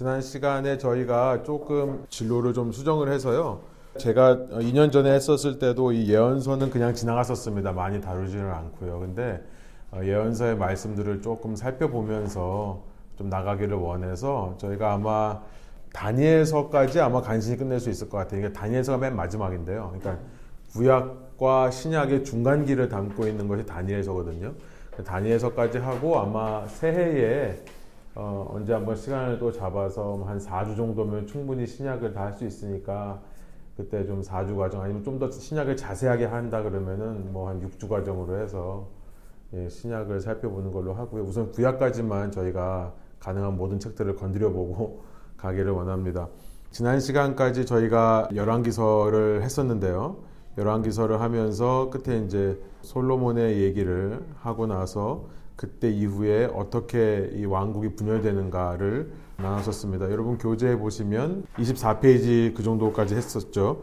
지난 시간에 저희가 조금 진로를 좀 수정을 해서요. 제가 2년 전에 했었을 때도 이 예언서는 그냥 지나갔었습니다. 많이 다루지는 않고요. 근데 어, 예언서의 말씀들을 조금 살펴보면서 좀 나가기를 원해서 저희가 아마 다니엘서까지 아마 간신히 끝낼 수 있을 것 같아요. 이게 다니엘서가 맨 마지막인데요. 그러니까 구약과 신약의 중간기를 담고 있는 것이 다니엘서거든요. 다니엘서까지 하고 아마 새해에 어, 언제 한번 시간을 또 잡아서 한 4주 정도면 충분히 신약을 다 할 수 있으니까 그때 좀 4주 과정 아니면 좀 더 신약을 자세하게 한다 그러면은 뭐 한 6주 과정으로 해서 예, 신약을 살펴보는 걸로 하고요. 우선 구약까지만 저희가 가능한 모든 책들을 건드려 보고 가기를 원합니다. 지난 시간까지 저희가 열왕기서를 했었는데요. 열왕기서를 하면서 끝에 이제 솔로몬의 얘기를 하고 나서 그때 이후에 어떻게 이 왕국이 분열되는가를 나눴었습니다. 여러분 교재에 보시면 24페이지 그 정도까지 했었죠.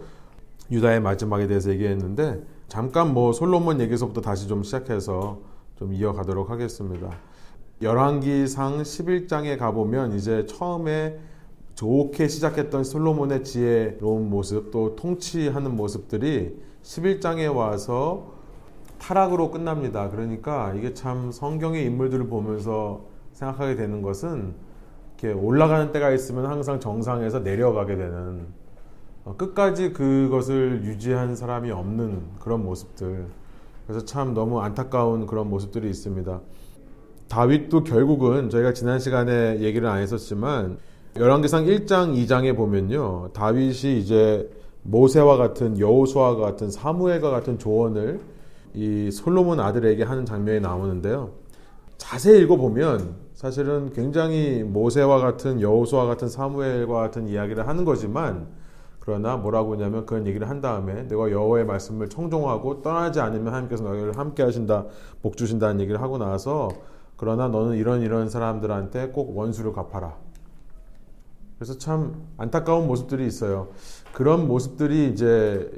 유다의 마지막에 대해서 얘기했는데 잠깐 뭐 솔로몬 얘기서부터 다시 좀 시작해서 좀 이어가도록 하겠습니다. 열왕기상 11장에 가보면 이제 처음에 좋게 시작했던 솔로몬의 지혜로운 모습 또 통치하는 모습들이 11장에 와서 타락으로 끝납니다. 그러니까 이게 참 성경의 인물들을 보면서 생각하게 되는 것은 이렇게 올라가는 때가 있으면 항상 정상에서 내려가게 되는 어, 끝까지 그것을 유지한 사람이 없는 그런 모습들. 그래서 참 너무 안타까운 그런 모습들이 있습니다. 다윗도 결국은 저희가 지난 시간에 얘기를 안 했었지만 열왕기상 1장 2장에 보면요. 다윗이 이제 모세와 같은 여호수아와 같은 사무엘과 같은 조언을 이 솔로몬 아들에게 하는 장면이 나오는데요. 자세히 읽어보면 사실은 굉장히 모세와 같은 여호수아 같은 사무엘과 같은 이야기를 하는 거지만 그러나 뭐라고 하냐면 그런 얘기를 한 다음에 내가 여호와의 말씀을 청종하고 떠나지 않으면 하나님께서 너희를 함께 하신다 복 주신다는 얘기를 하고 나서 그러나 너는 이런 이런 사람들한테 꼭 원수를 갚아라. 그래서 참 안타까운 모습들이 있어요. 그런 모습들이 이제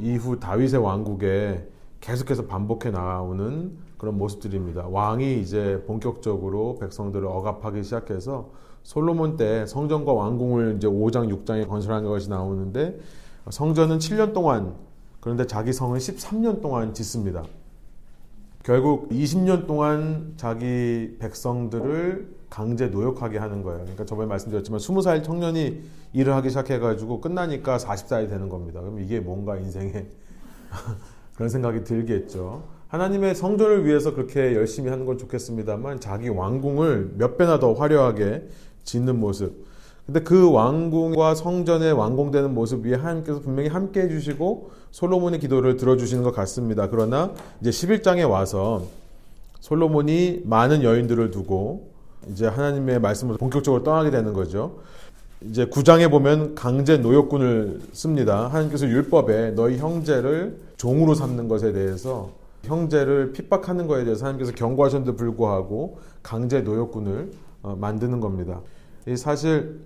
이후 다윗의 왕국에 계속해서 반복해 나오는 그런 모습들입니다. 왕이 이제 본격적으로 백성들을 억압하기 시작해서 솔로몬 때 성전과 왕궁을 이제 5장, 6장에 건설한 것이 나오는데 성전은 7년 동안 그런데 자기 성은 13년 동안 짓습니다. 결국 20년 동안 자기 백성들을 강제 노역하게 하는 거예요. 그러니까 저번에 말씀드렸지만 20살 청년이 일을 하기 시작해가지고 끝나니까 40살이 되는 겁니다. 그럼 이게 뭔가 인생에 그런 생각이 들겠죠. 하나님의 성전을 위해서 그렇게 열심히 하는 건 좋겠습니다만 자기 왕궁을 몇 배나 더 화려하게 짓는 모습. 근데 그 왕궁과 성전의 완공되는 모습 위에 하나님께서 분명히 함께 해주시고 솔로몬의 기도를 들어주시는 것 같습니다. 그러나 이제 11장에 와서 솔로몬이 많은 여인들을 두고 이제 하나님의 말씀을 본격적으로 떠나게 되는 거죠. 이제 9장에 보면 강제 노역군을 씁니다. 하나님께서 율법에 너희 형제를 종으로 삼는 것에 대해서 형제를 핍박하는 것에 대해서 하나님께서 경고하셨는데 불구하고 강제 노역군을 어, 만드는 겁니다. 사실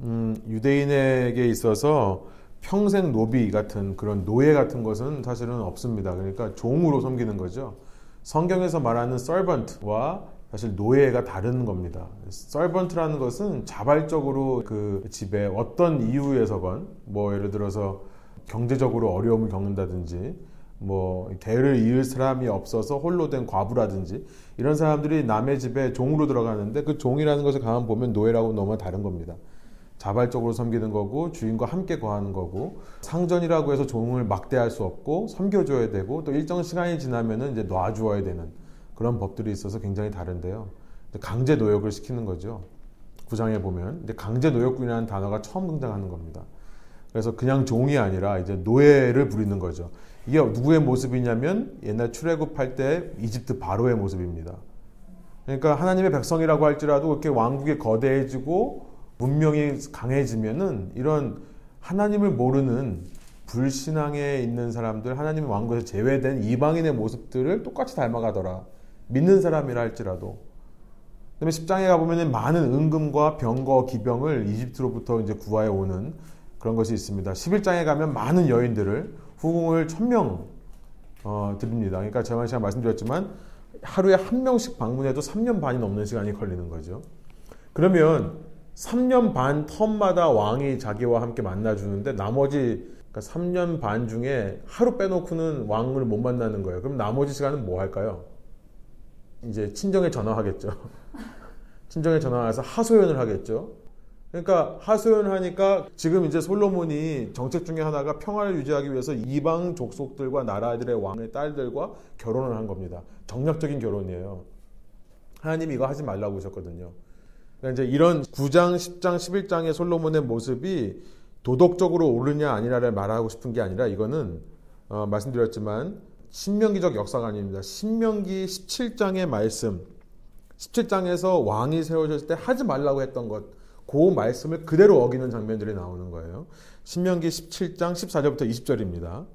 음, 유대인에게 있어서 평생 노비 같은 그런 노예 같은 것은 사실은 없습니다. 그러니까 종으로 섬기는 거죠. 성경에서 말하는 servant와 사실 노예가 다른 겁니다. servant라는 것은 자발적으로 그 집에 어떤 이유에서건 뭐 예를 들어서 경제적으로 어려움을 겪는다든지 뭐 대를 이을 사람이 없어서 홀로 된 과부라든지 이런 사람들이 남의 집에 종으로 들어가는데 그 종이라는 것을 가만 보면 노예라고 너무 다른 겁니다. 자발적으로 섬기는 거고 주인과 함께 거하는 거고 상전이라고 해서 종을 막대할 수 없고 섬겨줘야 되고 또 일정 시간이 지나면은 이제 놔주어야 되는 그런 법들이 있어서 굉장히 다른데요. 강제 노역을 시키는 거죠. 구장에 보면 강제 노역군이라는 단어가 처음 등장하는 겁니다. 그래서 그냥 종이 아니라 이제 노예를 부리는 거죠. 이게 누구의 모습이냐면 옛날 출애굽할 때 이집트 바로의 모습입니다. 그러니까 하나님의 백성이라고 할지라도 그렇게 왕국이 거대해지고 문명이 강해지면은 이런 하나님을 모르는 불신앙에 있는 사람들, 하나님의 왕국에서 제외된 이방인의 모습들을 똑같이 닮아가더라. 믿는 사람이라 할지라도. 그다음에 10장에 가보면 많은 은금과 병거, 기병을 이집트로부터 이제 구하여 오는 그런 것이 있습니다. 11장에 가면 많은 여인들을 후궁을 천명 어, 드립니다. 그러니까 제가 시간 말씀드렸지만 하루에 한 명씩 방문해도 3년 반이 넘는 시간이 걸리는 거죠. 그러면 3년 반 텀마다 왕이 자기와 함께 만나주는데 나머지 그러니까 3년 반 중에 하루 빼놓고는 왕을 못 만나는 거예요. 그럼 나머지 시간은 뭐 할까요? 이제 친정에 전화하겠죠. 친정에 전화해서 하소연을 하겠죠. 그러니까 하소연을 하니까 지금 이제 솔로몬이 정책 중에 하나가 평화를 유지하기 위해서 이방 족속들과 나라들의 왕의 딸들과 결혼을 한 겁니다. 정략적인 결혼이에요. 하나님이 이거 하지 말라고 하셨거든요. 그러니까 이제 이런 9장, 10장, 11장의 솔로몬의 모습이 도덕적으로 옳으냐 아니냐를 말하고 싶은 게 아니라 이거는 어, 말씀드렸지만 신명기적 역사가 아닙니다. 신명기 17장의 말씀, 17장에서 왕이 세워졌을 때 하지 말라고 했던 것, 그 말씀을 그대로 어기는 장면들이 나오는 거예요. 신명기 17장 14절부터 20절입니다.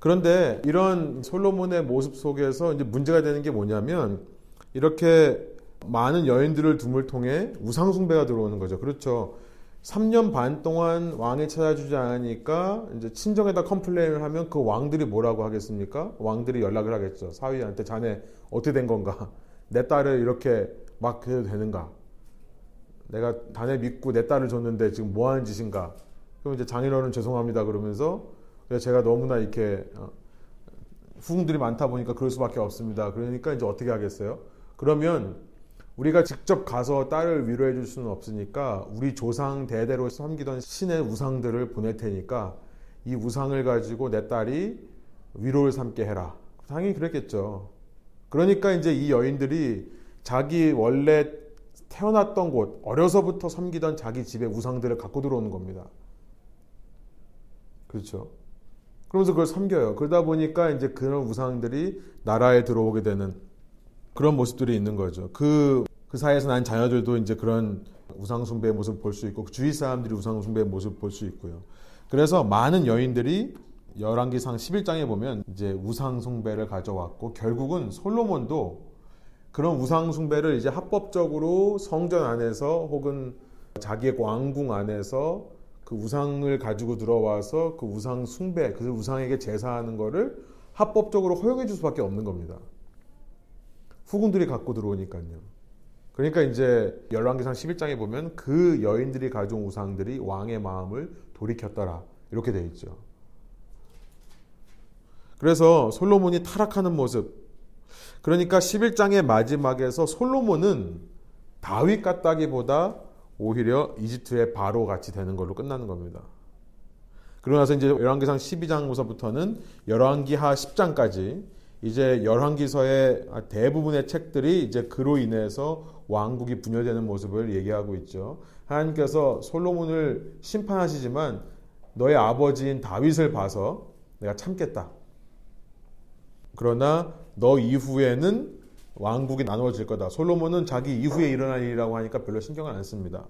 그런데 이런 솔로몬의 모습 속에서 이제 문제가 되는 게 뭐냐면 이렇게 많은 여인들을 둠을 통해 우상숭배가 들어오는 거죠. 그렇죠. 3년 반 동안 왕이 찾아주지 않으니까 이제 친정에다 컴플레인을 하면 그 왕들이 뭐라고 하겠습니까? 왕들이 연락을 하겠죠. 사위한테 자네 어떻게 된 건가? 내 딸을 이렇게 막 해도 되는가? 내가 자네 믿고 내 딸을 줬는데 지금 뭐 하는 짓인가? 그럼 이제 장인어른 죄송합니다 그러면서 제가 너무나 이렇게 어, 후궁들이 많다 보니까 그럴 수밖에 없습니다. 그러니까 이제 어떻게 하겠어요? 그러면 우리가 직접 가서 딸을 위로해 줄 수는 없으니까 우리 조상 대대로 섬기던 신의 우상들을 보낼 테니까 이 우상을 가지고 내 딸이 위로를 삼게 해라. 당연히 그랬겠죠. 그러니까 이제 이 여인들이 자기 원래 태어났던 곳, 어려서부터 섬기던 자기 집의 우상들을 갖고 들어오는 겁니다. 그렇죠. 그러면서 그걸 섬겨요. 그러다 보니까 이제 그런 우상들이 나라에 들어오게 되는 그런 모습들이 있는 거죠. 그, 그 사이에서 난 자녀들도 이제 그런 우상숭배의 모습을 볼수 있고, 주위 사람들이 우상숭배의 모습을 볼수 있고요. 그래서 많은 여인들이 열왕기상 11장에 보면 이제 우상숭배를 가져왔고, 결국은 솔로몬도 그런 우상숭배를 이제 합법적으로 성전 안에서 혹은 자기의 왕궁 안에서 그 우상을 가지고 들어와서 그 우상 숭배, 그 우상에게 제사하는 거를 합법적으로 허용해 줄 수밖에 없는 겁니다. 후궁들이 갖고 들어오니까요. 그러니까 이제 열왕기상 11장에 보면 그 여인들이 가져온 우상들이 왕의 마음을 돌이켰더라. 이렇게 돼 있죠. 그래서 솔로몬이 타락하는 모습, 그러니까 11장의 마지막에서 솔로몬은 다윗 같다기보다 오히려 이집트의 바로 같이 되는 걸로 끝나는 겁니다. 그러고 나서 이제 열왕기상 12장부터는 열왕기하 10장까지 이제 열왕기서의 대부분의 책들이 이제 그로 인해서 왕국이 분열되는 모습을 얘기하고 있죠. 하나님께서 솔로몬을 심판하시지만 너의 아버지인 다윗을 봐서 내가 참겠다. 그러나 너 이후에는 왕국이 나누어질 거다. 솔로몬은 자기 이후에 일어날 일이라고 하니까 별로 신경을 안 씁니다.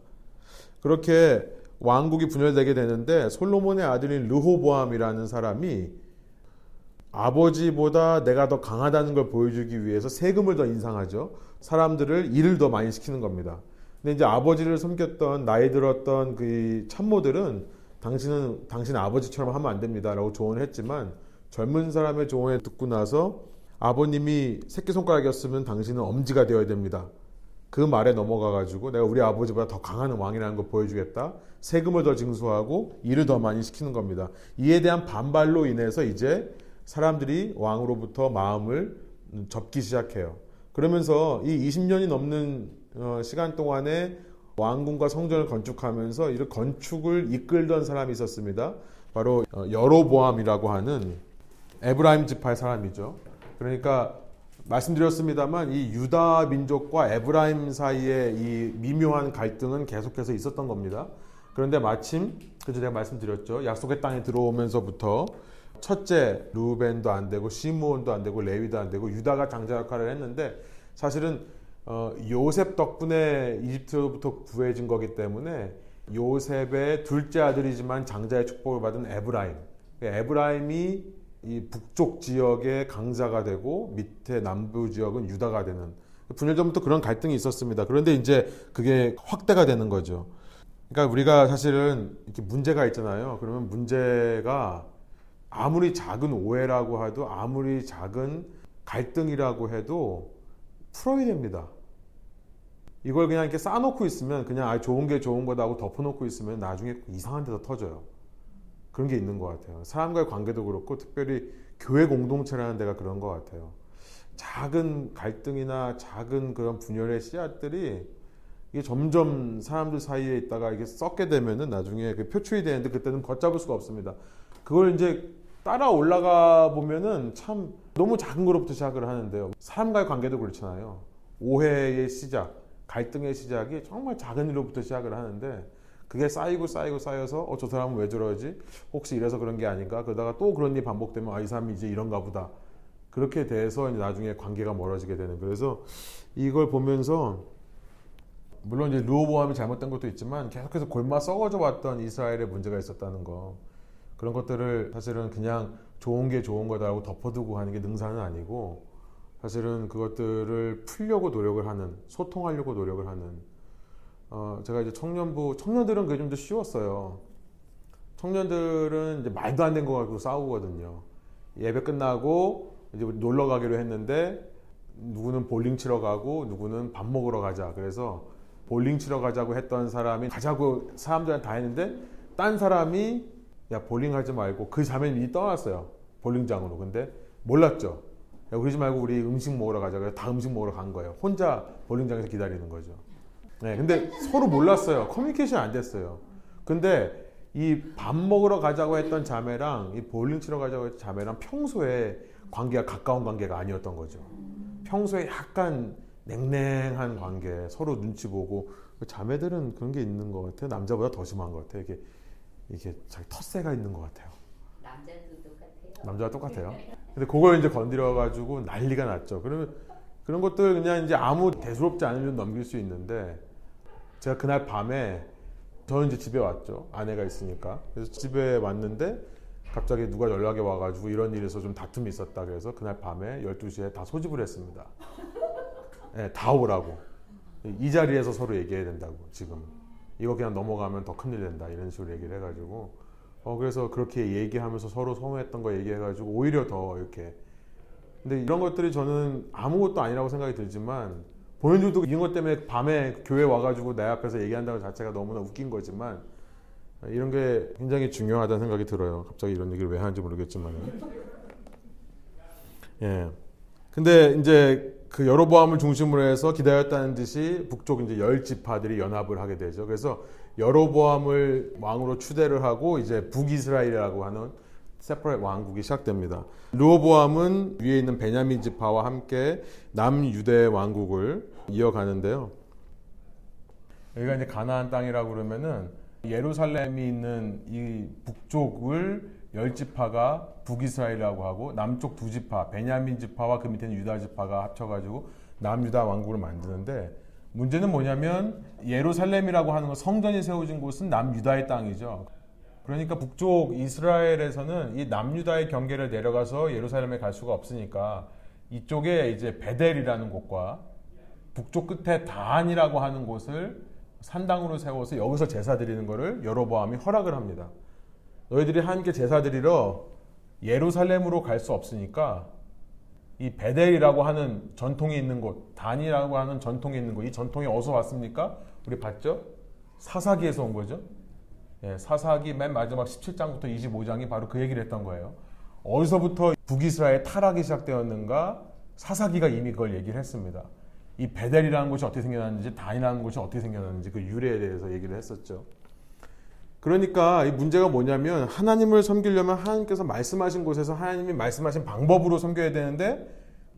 그렇게 왕국이 분열되게 되는데 솔로몬의 아들인 르호보암이라는 사람이 아버지보다 내가 더 강하다는 걸 보여주기 위해서 세금을 더 인상하죠. 사람들을 일을 더 많이 시키는 겁니다. 근데 이제 아버지를 섬겼던 나이 들었던 그 참모들은 당신은 당신 아버지처럼 하면 안 됩니다라고 조언을 했지만 젊은 사람의 조언을 듣고 나서 아버님이 새끼손가락이었으면 당신은 엄지가 되어야 됩니다. 그 말에 넘어가 가지고 내가 우리 아버지보다 더 강한 왕이라는 걸 보여주겠다. 세금을 더 징수하고 일을 더 많이 시키는 겁니다. 이에 대한 반발로 인해서 이제 사람들이 왕으로부터 마음을 접기 시작해요. 그러면서 이 20년이 넘는 어, 시간 동안에 왕궁과 성전을 건축하면서 이 건축을 이끌던 사람이 있었습니다. 바로 어, 여로보암이라고 하는 에브라임 지파의 사람이죠. 그러니까 말씀드렸습니다만 이 유다 민족과 에브라임 사이의 이 미묘한 갈등은 계속해서 있었던 겁니다. 그런데 마침 그저 제가 말씀드렸죠. 약속의 땅에 들어오면서부터 첫째 루벤도 안 되고 시므온도 안 되고 레위도 안 되고 유다가 장자 역할을 했는데 사실은 어, 요셉 덕분에 이집트로부터 구해진 거기 때문에 요셉의 둘째 아들이지만 장자의 축복을 받은 에브라임. 에브라임이 이 북쪽 지역의 강자가 되고 밑에 남부 지역은 유다가 되는 분열 전부터 그런 갈등이 있었습니다. 그런데 이제 그게 확대가 되는 거죠. 그러니까 우리가 사실은 이렇게 문제가 있잖아요. 그러면 문제가 아무리 작은 오해라고 해도 아무리 작은 갈등이라고 해도 풀어야 됩니다. 이걸 그냥 이렇게 쌓아놓고 있으면 그냥 아 좋은 게 좋은 거다 하고 덮어놓고 있으면 나중에 이상한 데서 터져요. 그런 게 있는 것 같아요. 사람과의 관계도 그렇고 특별히 교회 공동체라는 데가 그런 것 같아요. 작은 갈등이나 작은 그런 분열의 씨앗들이 이게 점점 사람들 사이에 있다가 이게 썩게 되면은 나중에 그 표출이 되는데 그때는 걷잡을 수가 없습니다. 그걸 이제 따라 올라가 보면은 참 너무 작은 거로부터 시작을 하는데요. 사람과의 관계도 그렇잖아요. 오해의 시작, 갈등의 시작이 정말 작은 일로부터 시작을 하는데 그게 쌓이고 쌓이고 쌓여서 어 저 사람은 왜 저러지? 혹시 이래서 그런 게 아닌가? 그러다가 또 그런 일이 반복되면 아 이 사람이 이제 이런가 보다. 그렇게 돼서 이제 나중에 관계가 멀어지게 되는 그래서 이걸 보면서 물론 이제 루어보암이 잘못된 것도 있지만 계속해서 골마 썩어져 왔던 이스라엘의 문제가 있었다는 거 그런 것들을 사실은 그냥 좋은 게 좋은 거다라고 덮어두고 하는 게 능사는 아니고 사실은 그것들을 풀려고 노력을 하는 소통하려고 노력을 하는 어 제가 이제 청년부 청년들은 그게 좀 더 쉬웠어요. 청년들은 이제 말도 안 된 거 가지고 싸우거든요. 예배 끝나고 이제 놀러 가기로 했는데 누구는 볼링 치러 가고 누구는 밥 먹으러 가자. 그래서 볼링 치러 가자고 했던 사람이 가자고 사람들한테 다 했는데 딴 사람이 야 볼링 하지 말고 그 자매는 이미 떠났어요. 볼링장으로. 근데 몰랐죠. 야, 그러지 말고 우리 음식 먹으러 가자. 그래서 다 음식 먹으러 간 거예요. 혼자 볼링장에서 기다리는 거죠. 네, 근데 서로 몰랐어요. 커뮤니케이션 안 됐어요. 근데 이 밥 먹으러 가자고 했던 자매랑 이 볼링 치러 가자고 했던 자매랑 평소에 관계가 가까운 관계가 아니었던 거죠. 평소에 약간 냉랭한 관계, 서로 눈치 보고 자매들은 그런 게 있는 것 같아요. 남자보다 더 심한 것 같아요. 이게 이게 자기 텃세가 있는 것 같아요. 남자도 똑같아요. 남자가 똑같아요. 근데 그걸 이제 건드려 가지고 난리가 났죠. 그러면 그런 것들 그냥 이제 아무 대수롭지 않으면 넘길 수 있는데 제가 그날 밤에 저는 이제 집에 왔죠. 아내가 있으니까. 그래서 집에 왔는데 갑자기 누가 연락이 와가지고 이런 일에서 좀 다툼이 있었다. 그래서 그날 밤에 12시에 다 소집을 했습니다. 네, 다 오라고. 이 자리에서 서로 얘기해야 된다고, 지금. 이거 그냥 넘어가면 더 큰일 된다. 이런 식으로 얘기를 해가지고. 어, 그래서 그렇게 얘기하면서 서로 소모했던 거 얘기해가지고 오히려 더 이렇게. 근데 이런 것들이 저는 아무것도 아니라고 생각이 들지만 본인들도 이런 것 때문에 밤에 교회 와가지고 내 앞에서 얘기한다는 자체가 너무나 웃긴 거지만 이런 게 굉장히 중요하다는 생각이 들어요. 갑자기 이런 얘기를 왜 하는지 모르겠지만. 예. 근데 이제 그 여로보암을 중심으로 해서 기다렸다는 듯이 북쪽 이제 열 지파들이 연합을 하게 되죠. 그래서 여로보암을 왕으로 추대를 하고 이제 북이스라엘이라고 하는 세퍼레 왕국이 시작됩니다. 르호보암은 위에 있는 베냐민 지파와 함께 남유대 왕국을 이어가는데요. 여기가 이제 가나안 땅이라고 그러면은 예루살렘이 있는 이 북쪽을 열 지파가 북이스라엘이라고 하고 남쪽 두 지파 베냐민 지파와 그 밑에는 유다 지파가 합쳐가지고 남유다 왕국을 만드는데 문제는 뭐냐면 예루살렘이라고 하는 건 성전이 세워진 곳은 남유다의 땅이죠. 그러니까 북쪽 이스라엘에서는 이 남유다의 경계를 내려가서 예루살렘에 갈 수가 없으니까 이쪽에 이제 베델이라는 곳과 북쪽 끝에 단이라고 하는 곳을 산당으로 세워서 여기서 제사 드리는 것을 여로보암이 허락을 합니다. 너희들이 함께 제사 드리러 예루살렘으로 갈 수 없으니까 이 베델이라고 하는 전통이 있는 곳, 단이라고 하는 전통이 있는 곳, 이 전통이 어디서 왔습니까? 우리 봤죠? 사사기에서 온 거죠. 예, 사사기 맨 마지막 17장부터 25장이 바로 그 얘기를 했던 거예요. 어디서부터 북이스라엘 타락이 시작되었는가? 사사기가 이미 그걸 얘기를 했습니다. 이 베델이라는 곳이 어떻게 생겨났는지, 단이라는 곳이 어떻게 생겨났는지 그 유래에 대해서 얘기를 했었죠. 그러니까 이 문제가 뭐냐면 하나님을 섬기려면 하나님께서 말씀하신 곳에서 하나님이 말씀하신 방법으로 섬겨야 되는데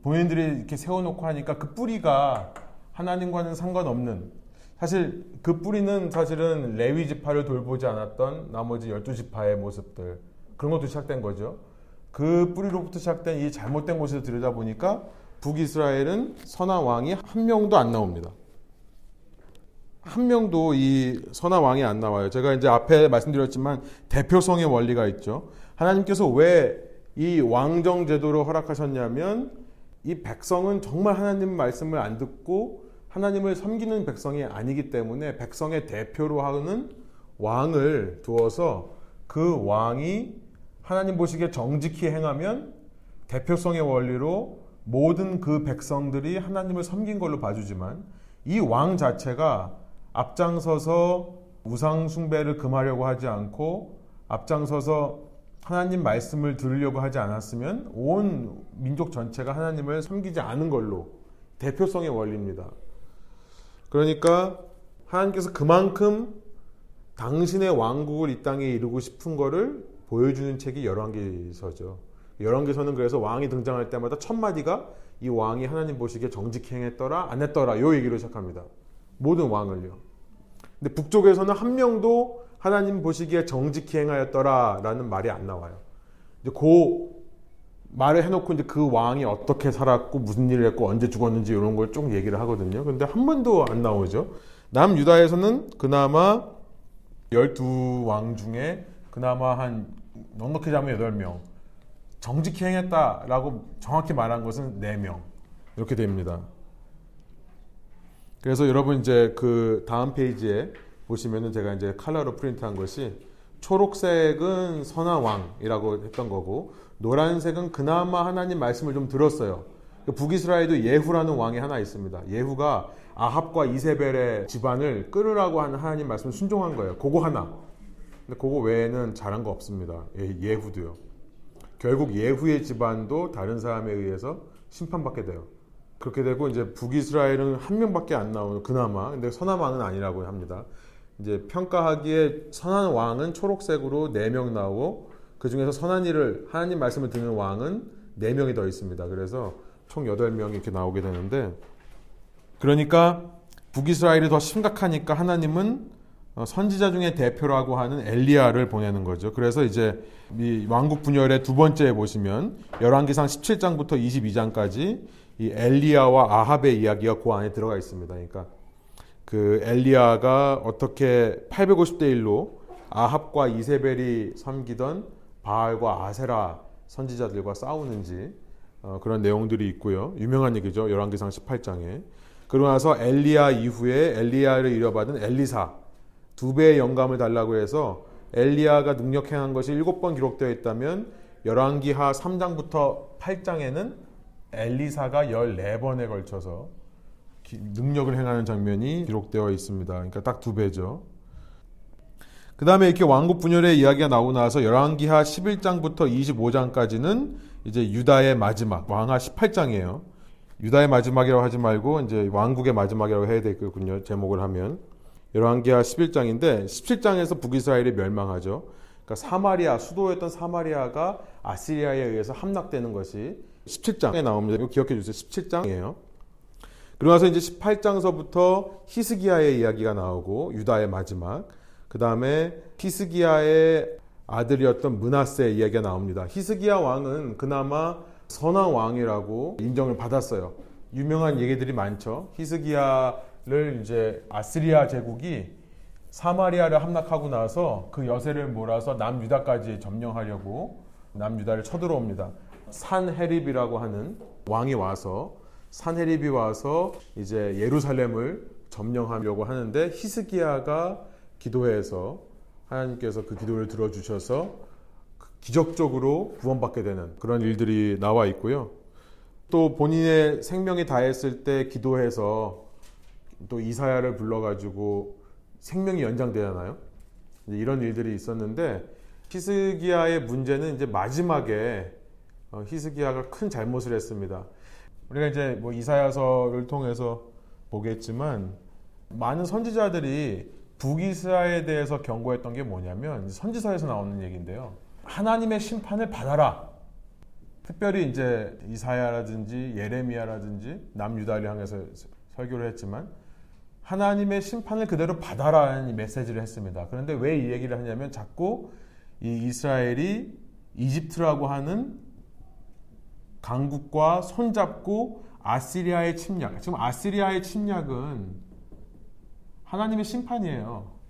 본인들이 이렇게 세워놓고 하니까 그 뿌리가 하나님과는 상관없는 사실 그 뿌리는 사실은 레위 지파를 돌보지 않았던 나머지 열두 지파의 모습들 그런 것도 시작된 거죠. 그 뿌리로부터 시작된 이 잘못된 곳에서 들여다 보니까 북이스라엘은 선한 왕이 한 명도 안 나옵니다. 한 명도 이 선한 왕이 안 나와요. 제가 이제 앞에 말씀드렸지만 대표성의 원리가 있죠. 하나님께서 왜 이 왕정 제도를 허락하셨냐면 이 백성은 정말 하나님 말씀을 안 듣고 하나님을 섬기는 백성이 아니기 때문에 백성의 대표로 하는 왕을 두어서 그 왕이 하나님 보시기에 정직히 행하면 대표성의 원리로 모든 그 백성들이 하나님을 섬긴 걸로 봐주지만 이 왕 자체가 앞장서서 우상 숭배를 금하려고 하지 않고 앞장서서 하나님 말씀을 들으려고 하지 않았으면 온 민족 전체가 하나님을 섬기지 않은 걸로 대표성의 원리입니다. 그러니까 하나님께서 그만큼 당신의 왕국을 이 땅에 이루고 싶은 거를 보여주는 책이 열왕기서죠. 열왕기서는 그래서 왕이 등장할 때마다 첫 마디가 이 왕이 하나님 보시기에 정직히 행했더라 안 했더라 요 얘기로 시작합니다. 모든 왕을요. 근데 북쪽에서는 한 명도 하나님 보시기에 정직히 행하였더라라는 말이 안 나와요. 이제 그 말을 해놓고 이제 그 왕이 어떻게 살았고 무슨 일을 했고 언제 죽었는지 이런 걸 쭉 얘기를 하거든요. 근데 한 번도 안 나오죠. 남 유다에서는 그나마 12왕 중에 그나마 한 넉넉히 잡으면 8명 정직히 행했다라고 정확히 말한 것은 4명 이렇게 됩니다. 그래서 여러분 이제 그 다음 페이지에 보시면은 제가 이제 칼라로 프린트한 것이 초록색은 선한 왕이라고 했던 거고 노란색은 그나마 하나님 말씀을 좀 들었어요. 그 북이스라엘도 예후라는 왕이 하나 있습니다. 예후가 아합과 이세벨의 집안을 끌으라고 하는 하나님 말씀을 순종한 거예요. 그거 하나. 근데 그거 외에는 잘한 거 없습니다. 예, 후도요 결국 예후의 집안도 다른 사람에 의해서 심판받게 돼요. 그렇게 되고 이제 북이스라엘은 한 명밖에 안 나오는 그나마 근데 선한 왕은 아니라고 합니다. 이제 평가하기에 선한 왕은 초록색으로 4명 나오고 그 중에서 선한 일을 하나님 말씀을 듣는 왕은 4명이 더 있습니다. 그래서 총 8명이 이렇게 나오게 되는데 그러니까 북이스라엘이 더 심각하니까 하나님은 어, 선지자 중에 대표라고 하는 엘리야를 보내는 거죠. 그래서 이제 이 왕국 분열의 두 번째에 보시면 열왕기상 17장부터 22장까지 이 엘리야와 아합의 이야기가 그 안에 들어가 있습니다. 그러니까 그 엘리야가 어떻게 850대 1로 아합과 이세벨이 섬기던 바알과 아세라 선지자들과 싸우는지 어, 그런 내용들이 있고요. 유명한 얘기죠. 열왕기상 18장에. 그러고 나서 엘리야 이후에 엘리야를 이어받은 엘리사 두 배의 영감을 달라고 해서 엘리야가 능력 행한 것이 일곱 번 기록되어 있다면 열왕기하 3장부터 8장에는 엘리사가 14번에 걸쳐서 능력을 행하는 장면이 기록되어 있습니다. 그러니까 딱 두 배죠. 그 다음에 이렇게 왕국 분열의 이야기가 나오고 나서 열왕기하 11장부터 25장까지는 이제 유다의 마지막, 왕하 18장이에요. 유다의 마지막이라고 하지 말고 이제 왕국의 마지막이라고 해야 되겠군요. 제목을 하면. 열왕기하 11장인데 17장에서 북이스라엘이 멸망하죠. 그러니까 사마리아, 수도였던 사마리아가 아시리아에 의해서 함락되는 것이 17장에 나옵니다. 이거 기억해 주세요. 17장이에요. 그러고 서 이제 18장서부터 히스기야의 이야기가 나오고 유다의 마지막. 그 다음에 히스기야의 아들이었던 문하세의 이야기가 나옵니다. 히스기야 왕은 그나마 선한 왕이라고 인정을 받았어요. 유명한 얘기들이 많죠. 히스기야를 이제 아스리아 제국이 사마리아를 함락하고 나서 그 여세를 몰아서 남유다까지 점령하려고 남유다를 쳐들어옵니다. 산헤립이라고 하는 왕이 와서 산헤립이 와서 이제 예루살렘을 점령하려고 하는데 히스기야가 기도해서 하나님께서 그 기도를 들어주셔서 기적적으로 구원받게 되는 그런 일들이 나와 있고요. 또 본인의 생명이 다했을 때 기도해서 또 이사야를 불러가지고 생명이 연장되잖아요. 이런 일들이 있었는데 히스기야의 문제는 이제 마지막에 어, 히스기야가 큰 잘못을 했습니다. 우리가 이제 뭐 이사야서를 통해서 보겠지만 많은 선지자들이 북이스라엘에 대해서 경고했던 게 뭐냐면 선지서에서 나오는 얘기인데요. 하나님의 심판을 받아라. 특별히 이제 이사야라든지 예레미야라든지 남유다를 향해서 설교를 했지만 하나님의 심판을 그대로 받아라는 메시지를 했습니다. 그런데 왜 이 얘기를 하냐면 자꾸 이 이스라엘이 이집트라고 하는 강국과 손잡고 아시리아의 침략. 지금 아시리아의 침략은 하나님의 심판이에요.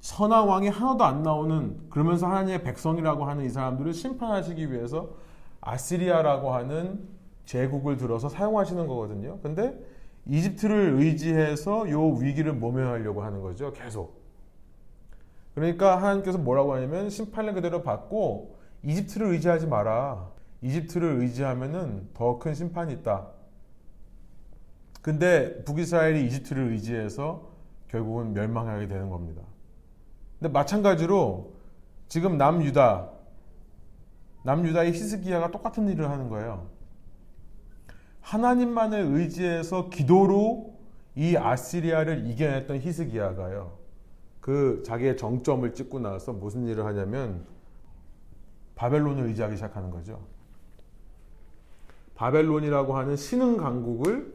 선한 왕이 하나도 안 나오는 그러면서 하나님의 백성이라고 하는 이 사람들을 심판하시기 위해서 아시리아라고 하는 제국을 들어서 사용하시는 거거든요. 근데 이집트를 의지해서 요 위기를 모면하려고 하는 거죠. 계속. 그러니까 하나님께서 뭐라고 하냐면 심판을 그대로 받고 이집트를 의지하지 마라. 이집트를 의지하면은 더 큰 심판이 있다. 근데 북이스라엘이 이집트를 의지해서 결국은 멸망하게 되는 겁니다. 근데 마찬가지로 지금 남유다, 남유다의 히스기야가 똑같은 일을 하는 거예요. 하나님만을 의지해서 기도로 이 아시리아를 이겨냈던 히스기야가요. 그 자기의 정점을 찍고 나서 무슨 일을 하냐면 바벨론을 의지하기 시작하는 거죠. 바벨론이라고 하는 신흥 강국을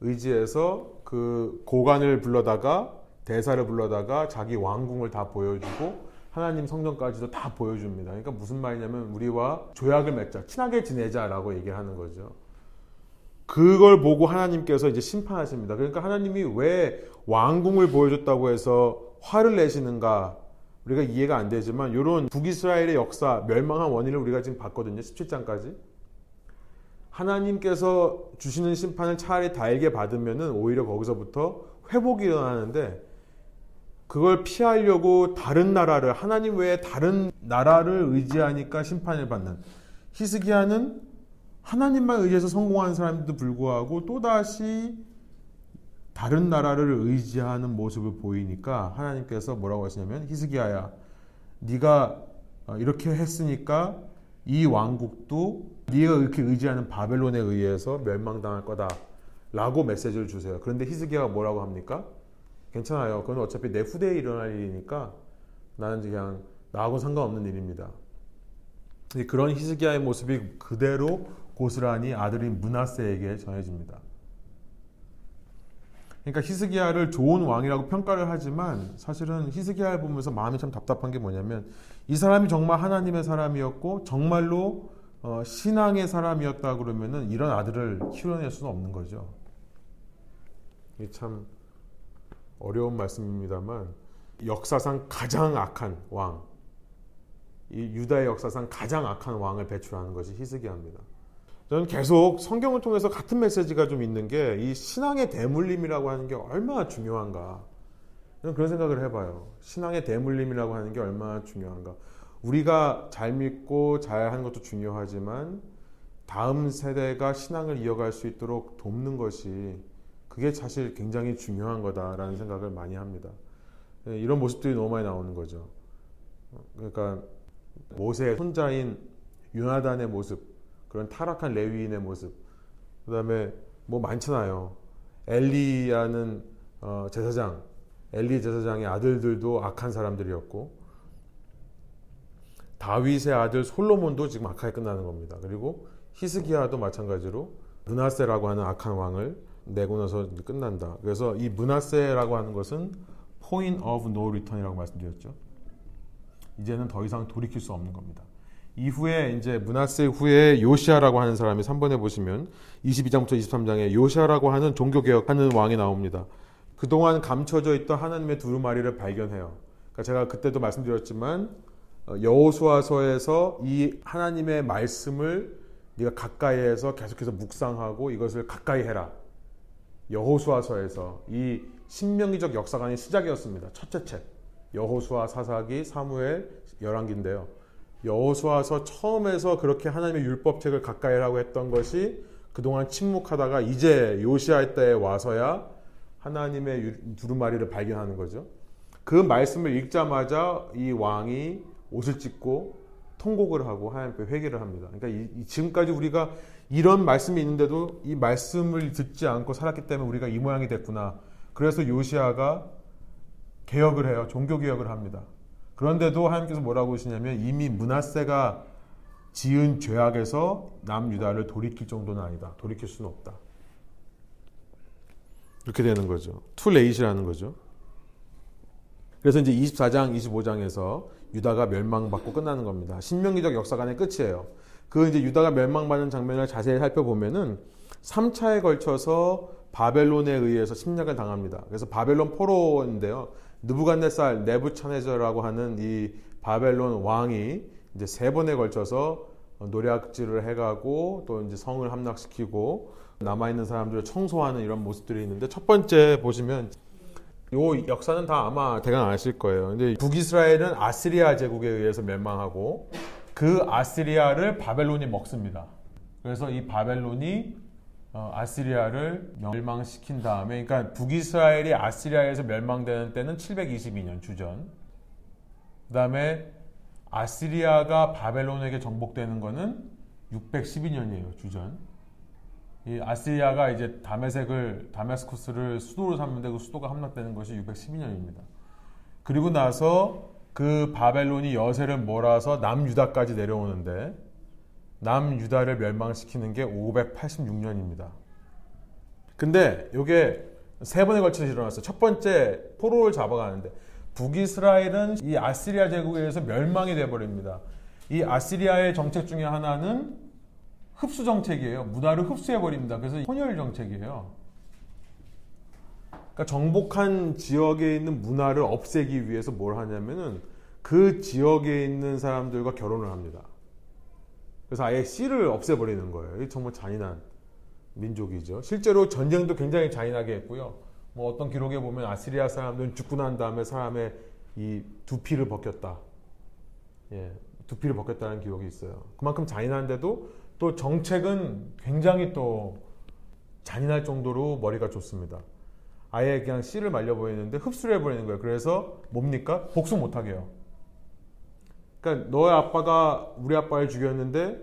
의지해서 그 고관을 불러다가 대사를 불러다가 자기 왕궁을 다 보여주고 하나님 성전까지도 다 보여줍니다. 그러니까 무슨 말이냐면 우리와 조약을 맺자, 친하게 지내자라고 얘기를 하는 거죠. 그걸 보고 하나님께서 이제 심판하십니다. 그러니까 하나님이 왜 왕궁을 보여줬다고 해서 화를 내시는가 우리가 이해가 안 되지만 이런 북이스라엘의 역사 멸망한 원인을 우리가 지금 봤거든요. 17장까지. 하나님께서 주시는 심판을 차라리 달게 받으면은 오히려 거기서부터 회복이 일어나는데 그걸 피하려고 다른 나라를 하나님 외에 다른 나라를 의지하니까 심판을 받는. 히스기야는 하나님만 의지해서 성공한 사람도 불구하고 또다시 다른 나라를 의지하는 모습을 보이니까 하나님께서 뭐라고 하시냐면 히스기야야 네가 이렇게 했으니까 이 왕국도 네가 이렇게 의지하는 바벨론에 의해서 멸망당할 거다라고 메시지를 주세요. 그런데 히스기야가 뭐라고 합니까? 괜찮아요. 그건 어차피 내 후대에 일어날 일이니까 나는 그냥 나하고 상관없는 일입니다. 그런 히스기야의 모습이 그대로 고스란히 아들인 문하세에게 전해집니다. 그러니까 히스기야를 좋은 왕이라고 평가를 하지만 사실은 히스기야를 보면서 마음이 참 답답한 게 뭐냐면 이 사람이 정말 하나님의 사람이었고 정말로 어, 신앙의 사람이었다 그러면은 이런 아들을 키워낼 수는 없는 거죠. 이게 참 어려운 말씀입니다만 역사상 가장 악한 왕, 이 유다의 역사상 가장 악한 왕을 배출하는 것이 히스기야입니다. 저는 계속 성경을 통해서 같은 메시지가 좀 있는 게 이 신앙의 대물림이라고 하는 게 얼마나 중요한가. 저는 그런 생각을 해봐요. 신앙의 대물림이라고 하는 게 얼마나 중요한가. 우리가 잘 믿고 잘 하는 것도 중요하지만 다음 세대가 신앙을 이어갈 수 있도록 돕는 것이 그게 사실 굉장히 중요한 거다라는 생각을 많이 합니다. 예, 이런 모습들이 너무 많이 나오는 거죠. 그러니까 모세의 손자인 유나단의 모습, 그런 타락한 레위인의 모습, 그 다음에 뭐 많잖아요. 엘리라는 어, 제사장, 엘리 제사장의 아들들도 악한 사람들이었고, 다윗의 아들 솔로몬도 지금 악하게 끝나는 겁니다. 그리고 히스기야도 마찬가지로 문하세라고 하는 악한 왕을 내고 나서 끝난다. 그래서 이 문하세라고 하는 것은 point of no return이라고 말씀드렸죠. 이제는 더 이상 돌이킬 수 없는 겁니다. 이후에 이제 문하세 후에 요시아라고 하는 사람이 3번에 보시면 22장부터 23장에 요시아라고 하는 종교 개혁하는 왕이 나옵니다. 그동안 감춰져 있던 하나님의 두루마리를 발견해요. 그러니까 제가 그때도 말씀드렸지만 어, 여호수아서에서 이 하나님의 말씀을 네가 가까이에서 계속해서 묵상하고 이것을 가까이 해라. 여호수아서에서 이 신명기적 역사관의 시작이었습니다. 첫째 책 여호수아 사사기 사무엘 열왕기인데요. 여호수아서 처음에서 그렇게 하나님의 율법책을 가까이 하라고 했던 것이 그동안 침묵하다가 이제 요시아 때에 와서야 하나님의 두루마리를 발견하는 거죠. 그 말씀을 읽자마자 이 왕이 옷을 찢고 통곡을 하고 하나님께 회개를 합니다. 그러니까 이, 지금까지 우리가 이런 말씀이 있는데도 이 말씀을 듣지 않고 살았기 때문에 우리가 이 모양이 됐구나. 그래서 요시아가 개혁을 해요. 종교 개혁을 합니다. 그런데도 하나님께서 뭐라고 하시냐면 이미 문하세가 지은 죄악에서 남유다를 돌이킬 정도는 아니다. 돌이킬 수는 없다. 이렇게 되는 거죠. 투레이시라는 거죠. 그래서 이제 24장, 25장에서 유다가 멸망받고 끝나는 겁니다. 신명기적 역사관의 끝이에요. 그 이제 유다가 멸망받는 장면을 자세히 살펴보면은 3차에 걸쳐서 바벨론에 의해서 침략을 당합니다. 그래서 바벨론 포로인데요. 느부갓네살 네부차네저라고 하는 이 바벨론 왕이 이제 세 번에 걸쳐서 노략질을 해가고 또 이제 성을 함락시키고 남아 있는 사람들을 청소하는 이런 모습들이 있는데 첫 번째 보시면 요 역사는 다 아마 대강 아실 거예요. 근데 북이스라엘은 아시리아 제국에 의해서 멸망하고 그 아시리아를 바벨론이 먹습니다. 그래서 이 바벨론이 어, 아시리아를 멸망시킨 다음에 그러니까 북이스라엘이 아시리아에서 멸망되는 때는 722년 주전. 그다음에 아시리아가 바벨론에게 정복되는 거는 612년이에요 주전. 이 아시리아가 이제 다메섹을 다메스쿠스를 수도로 삼는데 그 수도가 함락되는 것이 612년입니다. 그리고 나서 그 바벨론이 여세를 몰아서 남유다까지 내려오는데 남유다를 멸망시키는 게 586년입니다. 근데 이게 세 번에 걸쳐서 일어났어요. 첫 번째 포로를 잡아가는데 북이스라엘은 이 아시리아 제국에 의해서 멸망이 돼버립니다. 이 아시리아의 정책 중에 하나는 흡수 정책이에요. 문화를 흡수해 버립니다. 그래서 혼혈 정책이에요. 그러니까 정복한 지역에 있는 문화를 없애기 위해서 뭘 하냐면은 그 지역에 있는 사람들과 결혼을 합니다. 그래서 아예 씨를 없애버리는 거예요. 이게 정말 잔인한 민족이죠. 실제로 전쟁도 굉장히 잔인하게 했고요. 뭐 어떤 기록에 보면 아시리아 사람들은 죽고 난 다음에 사람의 이 두피를 벗겼다. 예, 두피를 벗겼다는 기록이 있어요. 그만큼 잔인한데도 또 정책은 굉장히 또 잔인할 정도로 머리가 좋습니다. 아예 그냥 씨를 말려 버리는데 흡수를 해버리는 거예요. 그래서 뭡니까? 복수 못하게 해요. 그러니까 너의 아빠가 우리 아빠를 죽였는데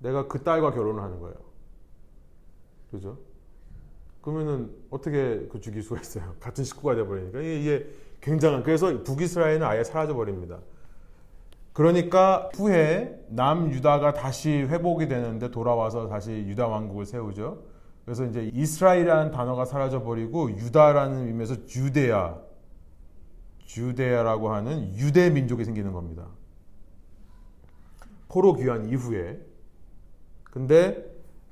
내가 그 딸과 결혼을 하는 거예요. 그죠? 그러면은 어떻게 그 죽일 수가 있어요? 같은 식구가 돼버리니까 이게 굉장한 그래서 북이스라엘은 아예 사라져 버립니다. 그러니까 후에 남유다가 다시 회복이 되는데 돌아와서 다시 유다 왕국을 세우죠. 그래서 이제 이스라엘이라는 단어가 사라져 버리고 유다라는 의미에서 주데아, 주데아라고 하는 유대 민족이 생기는 겁니다. 포로 귀환 이후에. 근데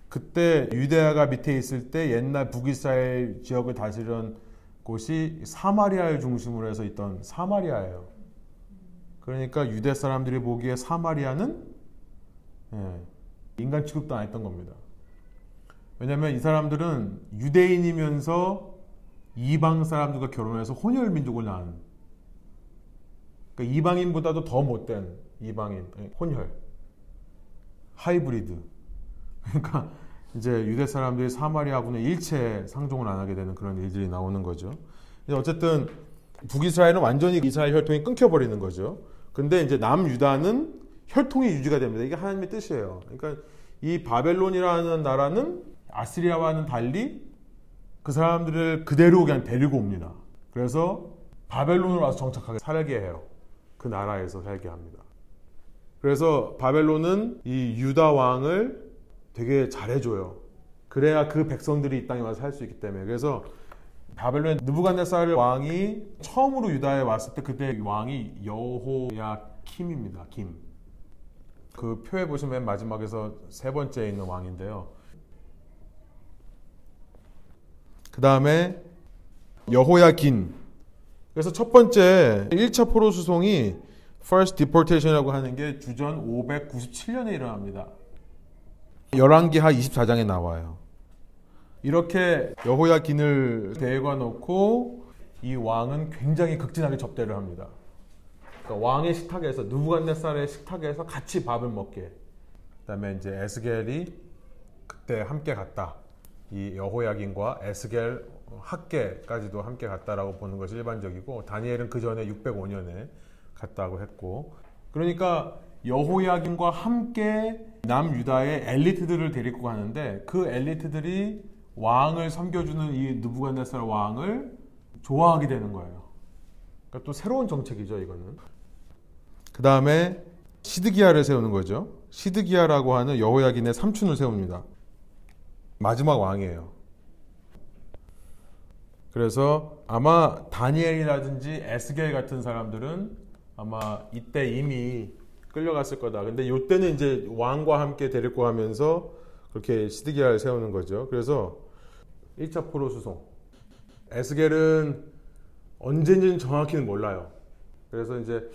그때 유대아가 밑에 있을 때 옛날 북이스라엘 지역을 다스리던 곳이 사마리아를 중심으로 해서 있던 사마리아예요. 그러니까 유대 사람들이 보기에 사마리아는 예, 인간 취급도 안 했던 겁니다. 왜냐하면 이 사람들은 유대인이면서 이방 사람들과 결혼해서 혼혈 민족을 낳은 그러니까 이방인보다도 더 못된 이방인 예, 혼혈 하이브리드 그러니까 이제 유대 사람들이 사마리아군의 일체 상종을 안 하게 되는 그런 일들이 나오는 거죠. 어쨌든 북이스라엘은 완전히 이스라엘 혈통이 끊겨버리는 거죠. 근데 이제 남유다는 혈통이 유지가 됩니다. 이게 하나님의 뜻이에요. 그러니까 이 바벨론이라는 나라는 아시리아와는 달리 그 사람들을 그대로 그냥 데리고 옵니다. 그래서 바벨론으로 와서 정착하게 살게 해요. 그 나라에서 살게 합니다. 그래서 바벨론은 이 유다 왕을 되게 잘해줘요. 그래야 그 백성들이 이 땅에 와서 살 수 있기 때문에. 그래서 바벨론 느부갓네살 왕이 처음으로 유다에 왔을 때 그때 왕이 여호야킴입니다. 김. 그 표에 보시면 맨 마지막에서 세 번째에 있는 왕인데요. 그 다음에 여호야긴. 그래서 첫 번째 1차 포로 수송이 First Deportation이라고 하는 게 주전 597년에 일어납니다. 열왕기하 24장에 나와요. 이렇게 여호야긴을 대가 놓고 이 왕은 굉장히 극진하게 접대를 합니다. 그러니까 왕의 식탁에서 누부갓네살의 식탁에서 같이 밥을 먹게. 그다음에 이제 에스겔이 그때 함께 갔다. 이 여호야긴과 에스겔 학계까지도 함께 갔다라고 보는 것이 일반적이고 다니엘은 그 전에 605년에 갔다고 했고 그러니까 여호야김과 함께 남유다의 엘리트들을 데리고 가는데 그 엘리트들이 왕을 섬겨주는 이 느부갓네살 왕을 좋아하게 되는 거예요. 그러니까 또 새로운 정책이죠, 이거는. 그 다음에 시드기야를 세우는 거죠. 시드기야라고 하는 여호야긴의 삼촌을 세웁니다. 마지막 왕이에요. 그래서 아마 다니엘이라든지 에스겔 같은 사람들은 아마 이때 이미 끌려갔을 거다. 근데 이때는 이제 왕과 함께 데리고 가면서 그렇게 시드기야를 세우는 거죠. 그래서 1차 포로 수송. 에스겔은 언제인지는 정확히는 몰라요. 그래서 이제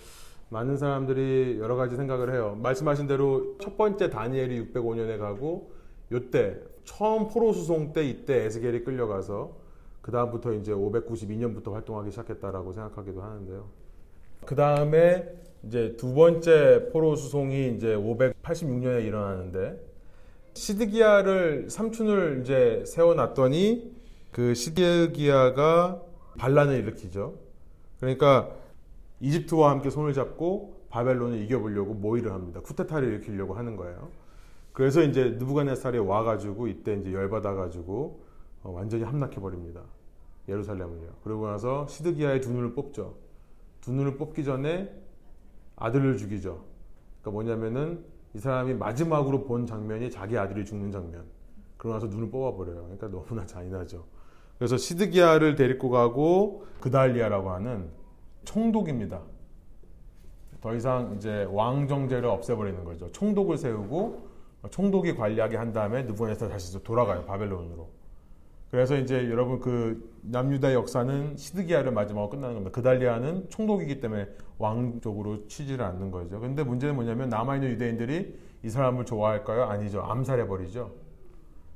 많은 사람들이 여러 가지 생각을 해요. 말씀하신 대로 첫 번째 다니엘이 605년에 가고 요때 처음 포로 수송 때 이때 에스겔이 끌려가서 그 다음부터 이제 592년부터 활동하기 시작했다라고 생각하기도 하는데요. 그 다음에 이제 두 번째 포로 수송이 이제 586년에 일어나는데 시드기야를 삼촌을 이제 세워놨더니 그 시드기야가 반란을 일으키죠. 그러니까 이집트와 함께 손을 잡고 바벨론을 이겨보려고 모의를 합니다. 쿠데타를 일으키려고 하는 거예요. 그래서 이제 느부갓네살이 와가지고 이때 이제 열받아가지고 어, 완전히 함락해 버립니다. 예루살렘을요. 그러고 나서 시드기야의 두 눈을 뽑죠. 두 눈을 뽑기 전에 아들을 죽이죠. 그러니까 뭐냐면은 이 사람이 마지막으로 본 장면이 자기 아들이 죽는 장면. 그러고 나서 눈을 뽑아버려요. 그러니까 너무나 잔인하죠. 그래서 시드기야를 데리고 가고 그달리아라고 하는 총독입니다. 더 이상 이제 왕정제를 없애버리는 거죠. 총독을 세우고 총독이 관리하게 한 다음에 느부갓네살 다시 돌아가요 바벨론으로. 그래서 이제 여러분 그 남유다 역사는 시드기야를 마지막으로 끝나는 겁니다. 그달리아는 총독이기 때문에 왕 쪽으로 치지를 않는 거죠. 근데 문제는 뭐냐면 남아있는 유대인들이 이 사람을 좋아할까요? 아니죠. 암살해버리죠.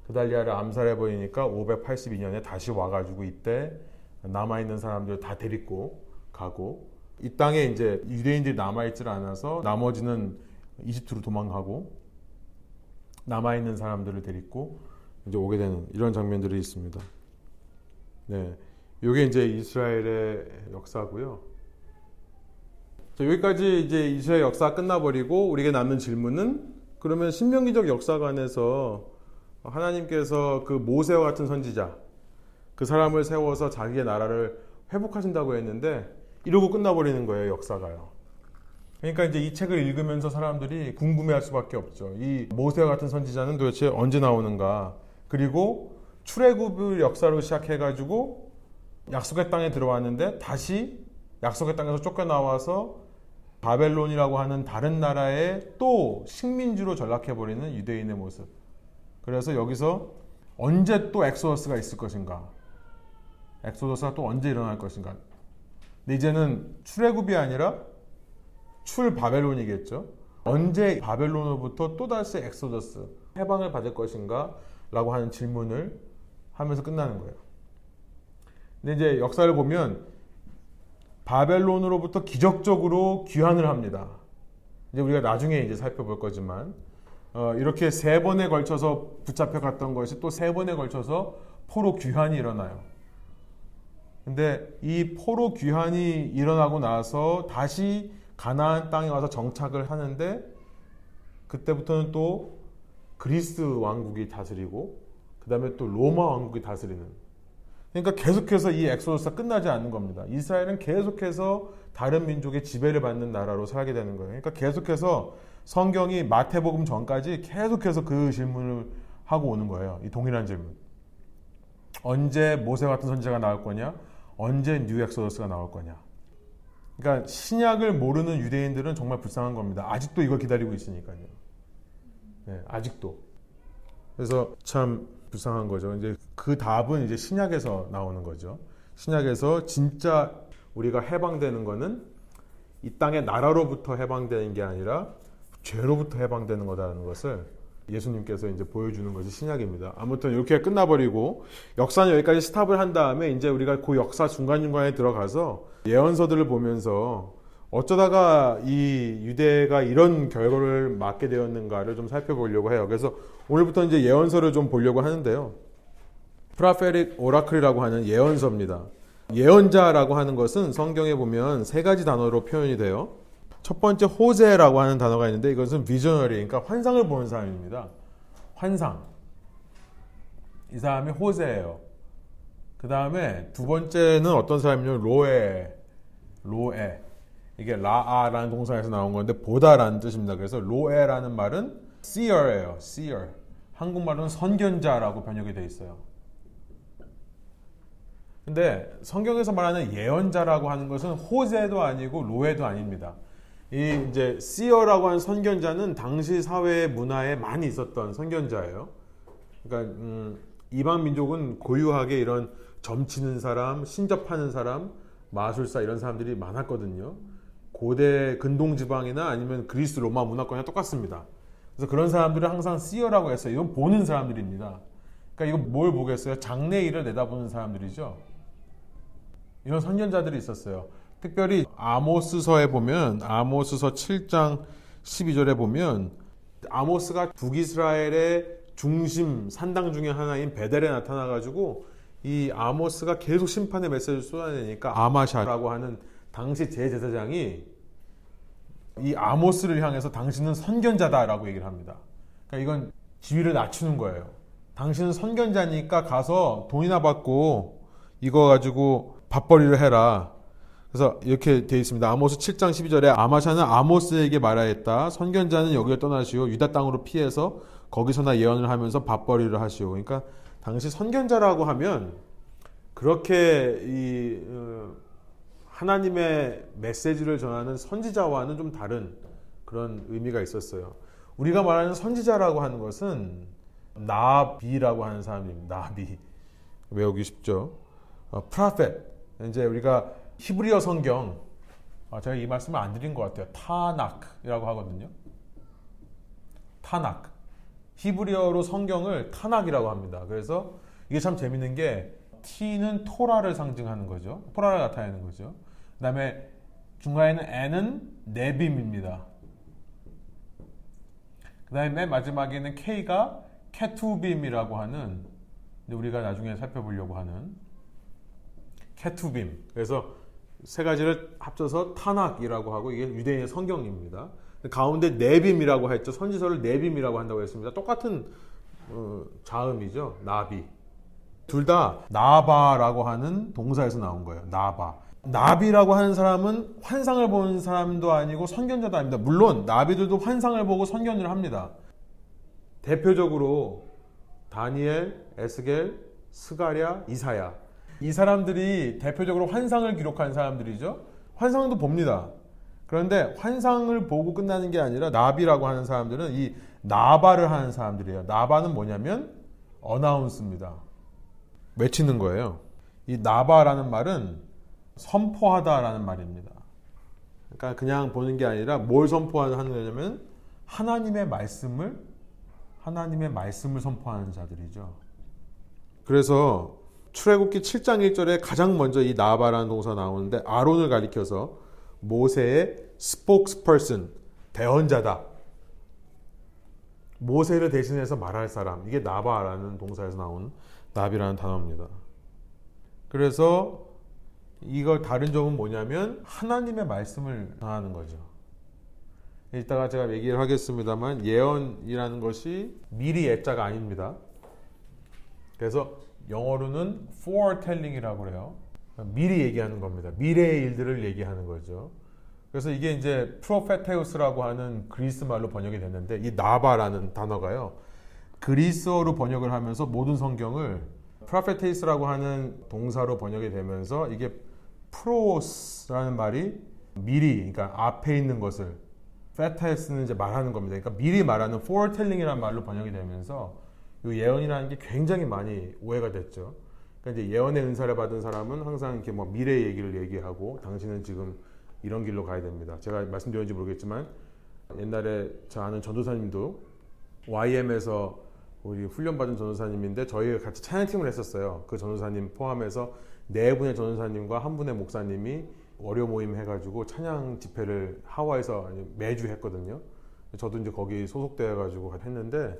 그달리아를 암살해버리니까 582년에 다시 와가지고 이때 남아있는 사람들 다 데리고 가고 이 땅에 이제 유대인들이 남아있질 않아서 나머지는 이집트로 도망가고 남아있는 사람들을 데리고 이제 오게 되는 이런 장면들이 있습니다. 네. 요게 이제 이스라엘의 역사고요. 자, 여기까지 이제 이스라엘 역사 끝나버리고 우리가 남는 질문은 그러면 신명기적 역사관에서 하나님께서 그 모세와 같은 선지자 그 사람을 세워서 자기의 나라를 회복하신다고 했는데 이러고 끝나버리는 거예요 역사가요. 그러니까 이제 이 책을 읽으면서 사람들이 궁금해할 수밖에 없죠. 이 모세와 같은 선지자는 도대체 언제 나오는가? 그리고 출애굽을 역사로 시작해가지고 약속의 땅에 들어왔는데 다시 약속의 땅에서 쫓겨나와서 바벨론이라고 하는 다른 나라의 또 식민지로 전락해버리는 유대인의 모습. 그래서 여기서 언제 또 exodus가 있을 것인가? exodus가 또 언제 일어날 것인가? 근데 이제는 출애굽이 아니라 출 바벨론이겠죠. 언제 바벨론으로부터 또다시 엑소더스 해방을 받을 것인가? 라고 하는 질문을 하면서 끝나는 거예요. 근데 이제 역사를 보면 바벨론으로부터 기적적으로 귀환을 합니다. 이제 우리가 나중에 이제 살펴볼 거지만 어, 이렇게 세 번에 걸쳐서 붙잡혀 갔던 것이 또 세 번에 걸쳐서 포로 귀환이 일어나요. 근데 이 포로 귀환이 일어나고 나서 다시 가나안 땅에 와서 정착을 하는데 그때부터는 또 그리스 왕국이 다스리고 그 다음에 또 로마 왕국이 다스리는 그러니까 계속해서 이 exodus가 끝나지 않는 겁니다. 이스라엘은 계속해서 다른 민족의 지배를 받는 나라로 살게 되는 거예요. 그러니까 계속해서 성경이 마태복음 전까지 계속해서 그 질문을 하고 오는 거예요. 이 동일한 질문. 언제 모세 같은 선지자가 나올 거냐? 언제 new exodus가 나올 거냐? 그러니까 신약을 모르는 유대인들은 정말 불쌍한 겁니다. 아직도 이걸 기다리고 있으니까요. 네, 아직도. 그래서 참 불쌍한 거죠. 이제 그 답은 이제 신약에서 나오는 거죠. 신약에서 진짜 우리가 해방되는 거는 이 땅의 나라로부터 해방되는 게 아니라 죄로부터 해방되는 거다라는 것을 예수님께서 이제 보여주는 것이 신약입니다. 아무튼 이렇게 끝나버리고 역사는 여기까지 스탑을 한 다음에 이제 우리가 그 역사 중간중간에 들어가서 예언서들을 보면서 어쩌다가 이 유대가 이런 결과를 맞게 되었는가를 좀 살펴보려고 해요. 그래서 오늘부터 이제 예언서를 좀 보려고 하는데요. prophetic oracle이라고 하는 예언서입니다. 예언자라고 하는 것은 성경에 보면 세 가지 단어로 표현이 돼요. 첫 번째 호세라고 하는 단어가 있는데 이것은 visionary, 그러니까 환상을 보는 사람입니다. 환상. 이 사람이 호세예요. 그 다음에 두 번째는 어떤 사람이냐면 로에, 로에. 이게 라아라는 동사에서 나온 건데 보다라는 뜻입니다. 그래서 로에라는 말은 seer예요. seer. 한국말은 선견자라고 번역이 되어 있어요. 근데 성경에서 말하는 예언자라고 하는 것은 호세도 아니고 로에도 아닙니다. 이 이제 seer라고 하는 선견자는 당시 사회 문화에 많이 있었던 선견자예요. 그러니까 음, 이방 민족은 고유하게 이런 점치는 사람, 신접하는 사람, 마술사 이런 사람들이 많았거든요. 고대 근동 지방이나 아니면 그리스 로마 문화권이랑 똑같습니다. 그래서 그런 사람들을 항상 씨어라고 했어요. 이건 보는 사람들입니다. 그러니까 이거 뭘 보겠어요? 장래일을 내다보는 사람들이죠. 이런 선견자들이 있었어요. 특별히 아모스서에 보면 아모스서 7장 12절에 보면 아모스가 북이스라엘의 중심 산당 중에 하나인 베델에 나타나 가지고 이 아모스가 계속 심판의 메시지를 쏟아내니까 아마샤라고 하는 당시 제제사장이 이 아모스를 향해서 당신은 선견자다라고 얘기를 합니다. 그러니까 이건 지위를 낮추는 거예요. 당신은 선견자니까 가서 돈이나 받고 이거 가지고 밥벌이를 해라. 그래서 이렇게 되어 있습니다. 아모스 7장 12절에 아마샤는 아모스에게 말하였다. 선견자는 여기를 떠나시오. 유다 땅으로 피해서 거기서나 예언을 하면서 밥벌이를 하시오. 그러니까 당시 선견자라고 하면 그렇게 이 어, 하나님의 메시지를 전하는 선지자와는 좀 다른 그런 의미가 있었어요. 우리가 말하는 선지자라고 하는 것은 나비라고 하는 사람입니다. 나비 외우기 쉽죠. 어, 프라펫 이제 우리가 히브리어 성경 아, 제가 이 말씀을 안 드린 것 같아요. 타낙이라고 하거든요. 타낙 히브리어로 성경을 타낙이라고 합니다. 그래서 이게 참 재밌는 게 T는 토라를 상징하는 거죠. 토라를 나타내는 거죠. 그 다음에 중간에는 N은 네빔입니다. 그 다음에 맨 마지막에는 K가 케투빔이라고 하는 우리가 나중에 살펴보려고 하는 케투빔. 그래서 세 가지를 합쳐서 타낙이라고 하고 이게 유대인의 성경입니다. 가운데 네빔이라고 했죠. 선지서를 네빔이라고 한다고 했습니다. 똑같은 어, 자음이죠. 나비. 둘 다 나바라고 하는 동사에서 나온 거예요. 나바. 나비라고 하는 사람은 환상을 보는 사람도 아니고 선견자도 아닙니다. 물론 나비들도 환상을 보고 선견을 합니다. 대표적으로 다니엘, 에스겔, 스가랴, 이사야. 이 사람들이 대표적으로 환상을 기록한 사람들이죠. 환상도 봅니다. 그런데 환상을 보고 끝나는 게 아니라 나비라고 하는 사람들은 이 나바를 하는 사람들이에요. 나바는 뭐냐면 어나운스입니다. 외치는 거예요. 이 나바라는 말은 선포하다라는 말입니다. 그러니까 그냥 보는 게 아니라 뭘 선포하는 거냐면 하나님의 말씀을 하나님의 말씀을 선포하는 자들이죠. 그래서 출애굽기 7장 1절에 가장 먼저 이 나바라는 동사 나오는데 아론을 가리켜서 모세의 spokesperson 대언자다. 모세를 대신해서 말할 사람 이게 나바라는 동사에서 나온 나비라는 단어입니다. 그래서 이걸 다른 점은 뭐냐면 하나님의 말씀을 전하는 거죠. 이따가 제가 얘기를 하겠습니다만 예언이라는 것이 미리 예자가 아닙니다. 그래서 영어로는 foretelling이라고 그래요. 미리 얘기하는 겁니다. 미래의 일들을 얘기하는 거죠. 그래서 이게 이제 프로페테우스라고 하는 그리스 말로 번역이 됐는데 이 나바라는 단어가요. 그리스어로 번역을 하면서 모든 성경을 프로페테이스라고 하는 동사로 번역이 되면서 이게 프로스라는 말이 미리, 그러니까 앞에 있는 것을 페타에스는 이제 말하는 겁니다. 그러니까 미리 말하는 foretelling이라는 말로 번역이 되면서 이 예언이라는 게 굉장히 많이 오해가 됐죠. 그러니까 이제 예언의 은사를 받은 사람은 항상 이렇게 뭐 미래 얘기를 얘기하고 당신은 지금 이런 길로 가야 됩니다. 제가 말씀드렸는지 모르겠지만 옛날에 저 아는 전도사님도 YM에서 우리 훈련받은 전도사님인데 저희가 같이 찬양팀을 했었어요. 그 전도사님 포함해서 네 분의 전도사님과 한 분의 목사님이 월요 모임 해가지고 찬양 집회를 하와이에서 매주 했거든요. 저도 이제 거기 소속되어 가지고 했는데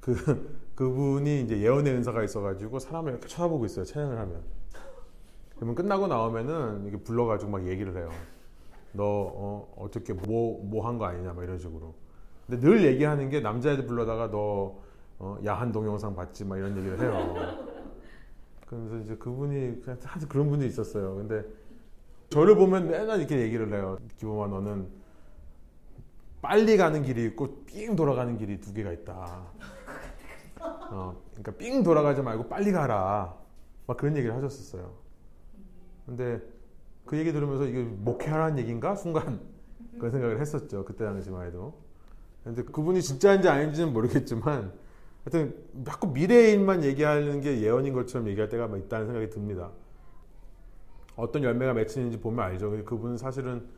그 그분이 이제 예언의 은사가 있어가지고 사람을 이렇게 쳐다보고 있어요. 찬양을 하면. 그러면 끝나고 나오면은 이렇게 불러가지고 막 얘기를 해요. 너 어, 어떻게 뭐 뭐 한 거 아니냐 막 이런 식으로. 근데 늘 얘기하는 게 남자애들 불러다가 너 어, 야한 동영상 봤지 막 이런 얘기를 해요. 그래서 이제 그분이 그냥 하여튼 그런 분이 있었어요. 근데 저를 보면 맨날 이렇게 얘기를 해요. 기범아 너는 빨리 가는 길이 있고 삥 돌아가는 길이 두 개가 있다. 어, 그러니까 삥 돌아가지 말고 빨리 가라. 막 그런 얘기를 하셨었어요. 근데 그 얘기 들으면서 이게 목회하라는 얘기인가? 순간 그런 생각을 했었죠. 그때 당시만 해도. 근데 그분이 진짜인지 아닌지는 모르겠지만 하여튼 자꾸 미래의 일만 얘기하는 게 예언인 것처럼 얘기할 때가 있다는 생각이 듭니다. 어떤 열매가 맺히는지 보면 알죠. 그분은 사실은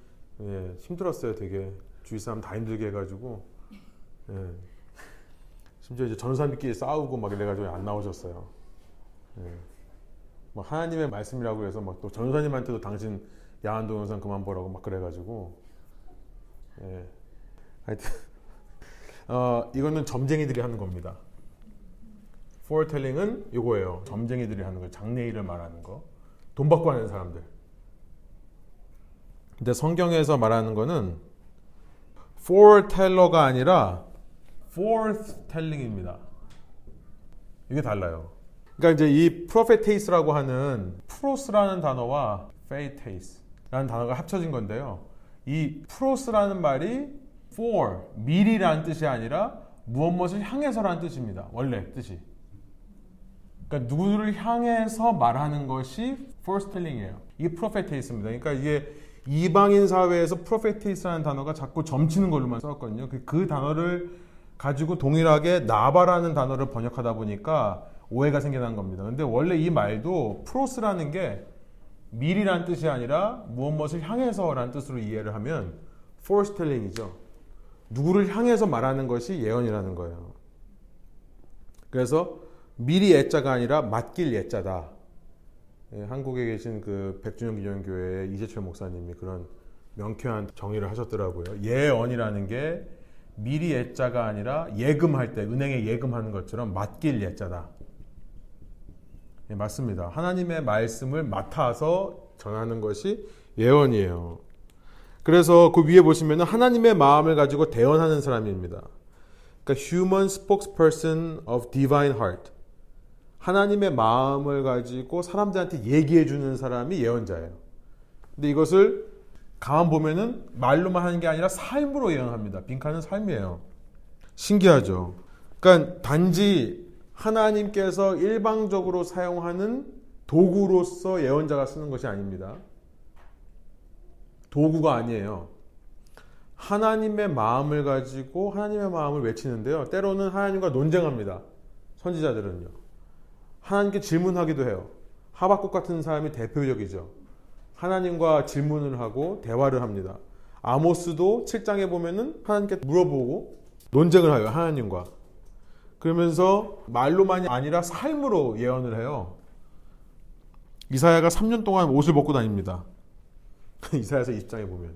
예, 힘들었어요. 되게 주위 사람 다 힘들게 해가지고 예. 심지어 이제 전사님끼리 싸우고 막 이래가지고 안 나오셨어요. 예. 뭐 하나님의 말씀이라고 해서 막 또 전사님한테도 당신 야한 동영상 그만 보라고 막 그래가지고 예. 하여튼 어, 이거는 점쟁이들이 하는 겁니다. Foretelling은 이거예요. 점쟁이들이 하는 거, 장래일을 말하는 거, 돈 받고 하는 사람들. 근데 성경에서 말하는 거는 foreteller가 아니라 forthtelling입니다. 이게 달라요. 그러니까 이제 이 prophetes라고 하는 pros라는 단어와 faithes라는 단어가 합쳐진 건데요. 이 pros라는 말이 for 미리라는 뜻이 아니라 무엇 무엇을 향해서라는 뜻입니다. 원래 뜻이. 그러니까 누구를 향해서 말하는 것이 foretelling이에요. 이게 prophetes입니다. 그러니까 이게 이방인 사회에서 prophetes라는 단어가 자꾸 점치는 걸로만 썼거든요. 그, 그 단어를 가지고 동일하게 나바라는 단어를 번역하다 보니까 오해가 생겨난 겁니다. 근데 원래 이 말도 프로스라는 게 미리라는 뜻이 아니라 무엇 무엇을 향해서라는 뜻으로 이해를 하면 foretelling이죠. 누구를 향해서 말하는 것이 예언이라는 거예요. 그래서 미리 예자가 아니라 맡길 예자다. 예, 한국에 계신 그 백준영 기념교회의 이재철 목사님이 그런 명쾌한 정의를 하셨더라고요. 예언이라는 게 미리 예자가 아니라 예금할 때 은행에 예금하는 것처럼 맡길 예자다. 예, 맞습니다. 하나님의 말씀을 맡아서 전하는 것이 예언이에요. 그래서 그 위에 보시면 하나님의 마음을 가지고 대언하는 사람입니다. 그러니까 human spokesperson of divine heart. 하나님의 마음을 가지고 사람들한테 얘기해 주는 사람이 예언자예요. 근데 이것을 가만 보면은 말로만 하는 게 아니라 삶으로 예언합니다. 빈칸은 삶이에요. 신기하죠. 그러니까 단지 하나님께서 일방적으로 사용하는 도구로서 예언자가 쓰는 것이 아닙니다. 도구가 아니에요. 하나님의 마음을 가지고 하나님의 마음을 외치는데요. 때로는 하나님과 논쟁합니다. 선지자들은요. 하나님께 질문하기도 해요. 하박국 같은 사람이 대표적이죠. 하나님과 질문을 하고 대화를 합니다. 아모스도 7장에 보면은 하나님께 물어보고 논쟁을 해요. 하나님과. 그러면서 말로만이 아니라 삶으로 예언을 해요. 이사야가 3년 동안 옷을 벗고 다닙니다. 이사야서 20장에 보면.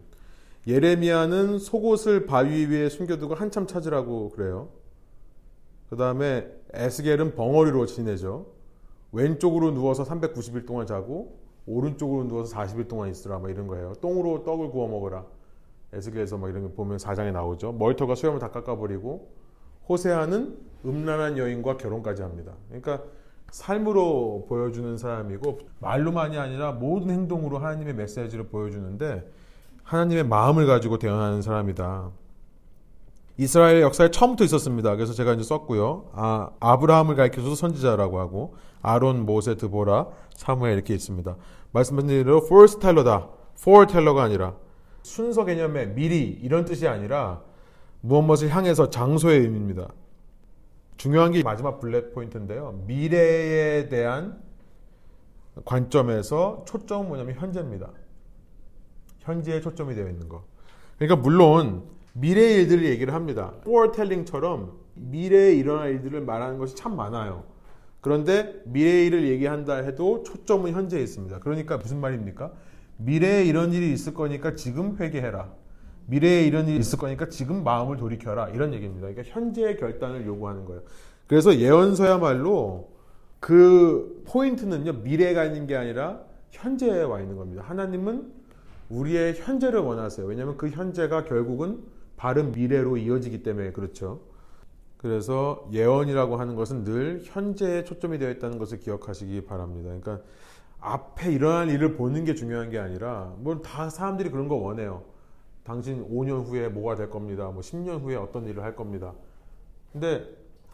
예레미야는 속옷을 바위 위에 숨겨두고 한참 찾으라고 그래요. 그 다음에 에스겔은 벙어리로 지내죠. 왼쪽으로 누워서 390일 동안 자고 오른쪽으로 누워서 40일 동안 있으라 뭐 이런 거예요. 똥으로 떡을 구워 먹어라. 에스겔에서 뭐 이런 거 보면 4장에 나오죠. 멀터가 수염을 다 깎아버리고 호세아는 음란한 여인과 결혼까지 합니다. 그러니까 삶으로 보여주는 사람이고 말로만이 아니라 모든 행동으로 하나님의 메시지를 보여주는데 하나님의 마음을 가지고 대언하는 사람이다. 이스라엘의 역사에 처음부터 있었습니다. 그래서 제가 이제 썼고요. 아, 아브라함을 가리켜서 선지자라고 하고 아론, 모세, 드보라, 사무엘 이렇게 있습니다. 말씀하신 대로 foreteller다. foreteller가 아니라 순서 개념의 미리 이런 뜻이 아니라 무엇 무엇을 향해서 장소의 의미입니다. 중요한 게 마지막 블랙 포인트인데요. 미래에 대한 관점에서 초점은 뭐냐면 현재입니다. 현재에 초점이 되어 있는 거. 그러니까 물론 미래의 일들을 얘기를 합니다. foretelling처럼 미래에 일어날 일들을 말하는 것이 참 많아요. 그런데 미래의 일을 얘기한다 해도 초점은 현재에 있습니다. 그러니까 무슨 말입니까? 미래에 이런 일이 있을 거니까 지금 회개해라. 미래에 이런 일이 있을 거니까 지금 마음을 돌이켜라. 이런 얘기입니다. 그러니까 현재의 결단을 요구하는 거예요. 그래서 예언서야말로 그 포인트는요, 미래가 있는 게 아니라 현재에 와 있는 겁니다. 하나님은 우리의 현재를 원하세요. 왜냐하면 그 현재가 결국은 바른 미래로 이어지기 때문에 그렇죠. 그래서 예언이라고 하는 것은 늘 현재에 초점이 되어 있다는 것을 기억하시기 바랍니다. 그러니까 앞에 일어날 일을 보는 게 중요한 게 아니라 뭐 다 사람들이 그런 거 원해요. 당신 5년 후에 뭐가 될 겁니다. 뭐 10년 후에 어떤 일을 할 겁니다. 근데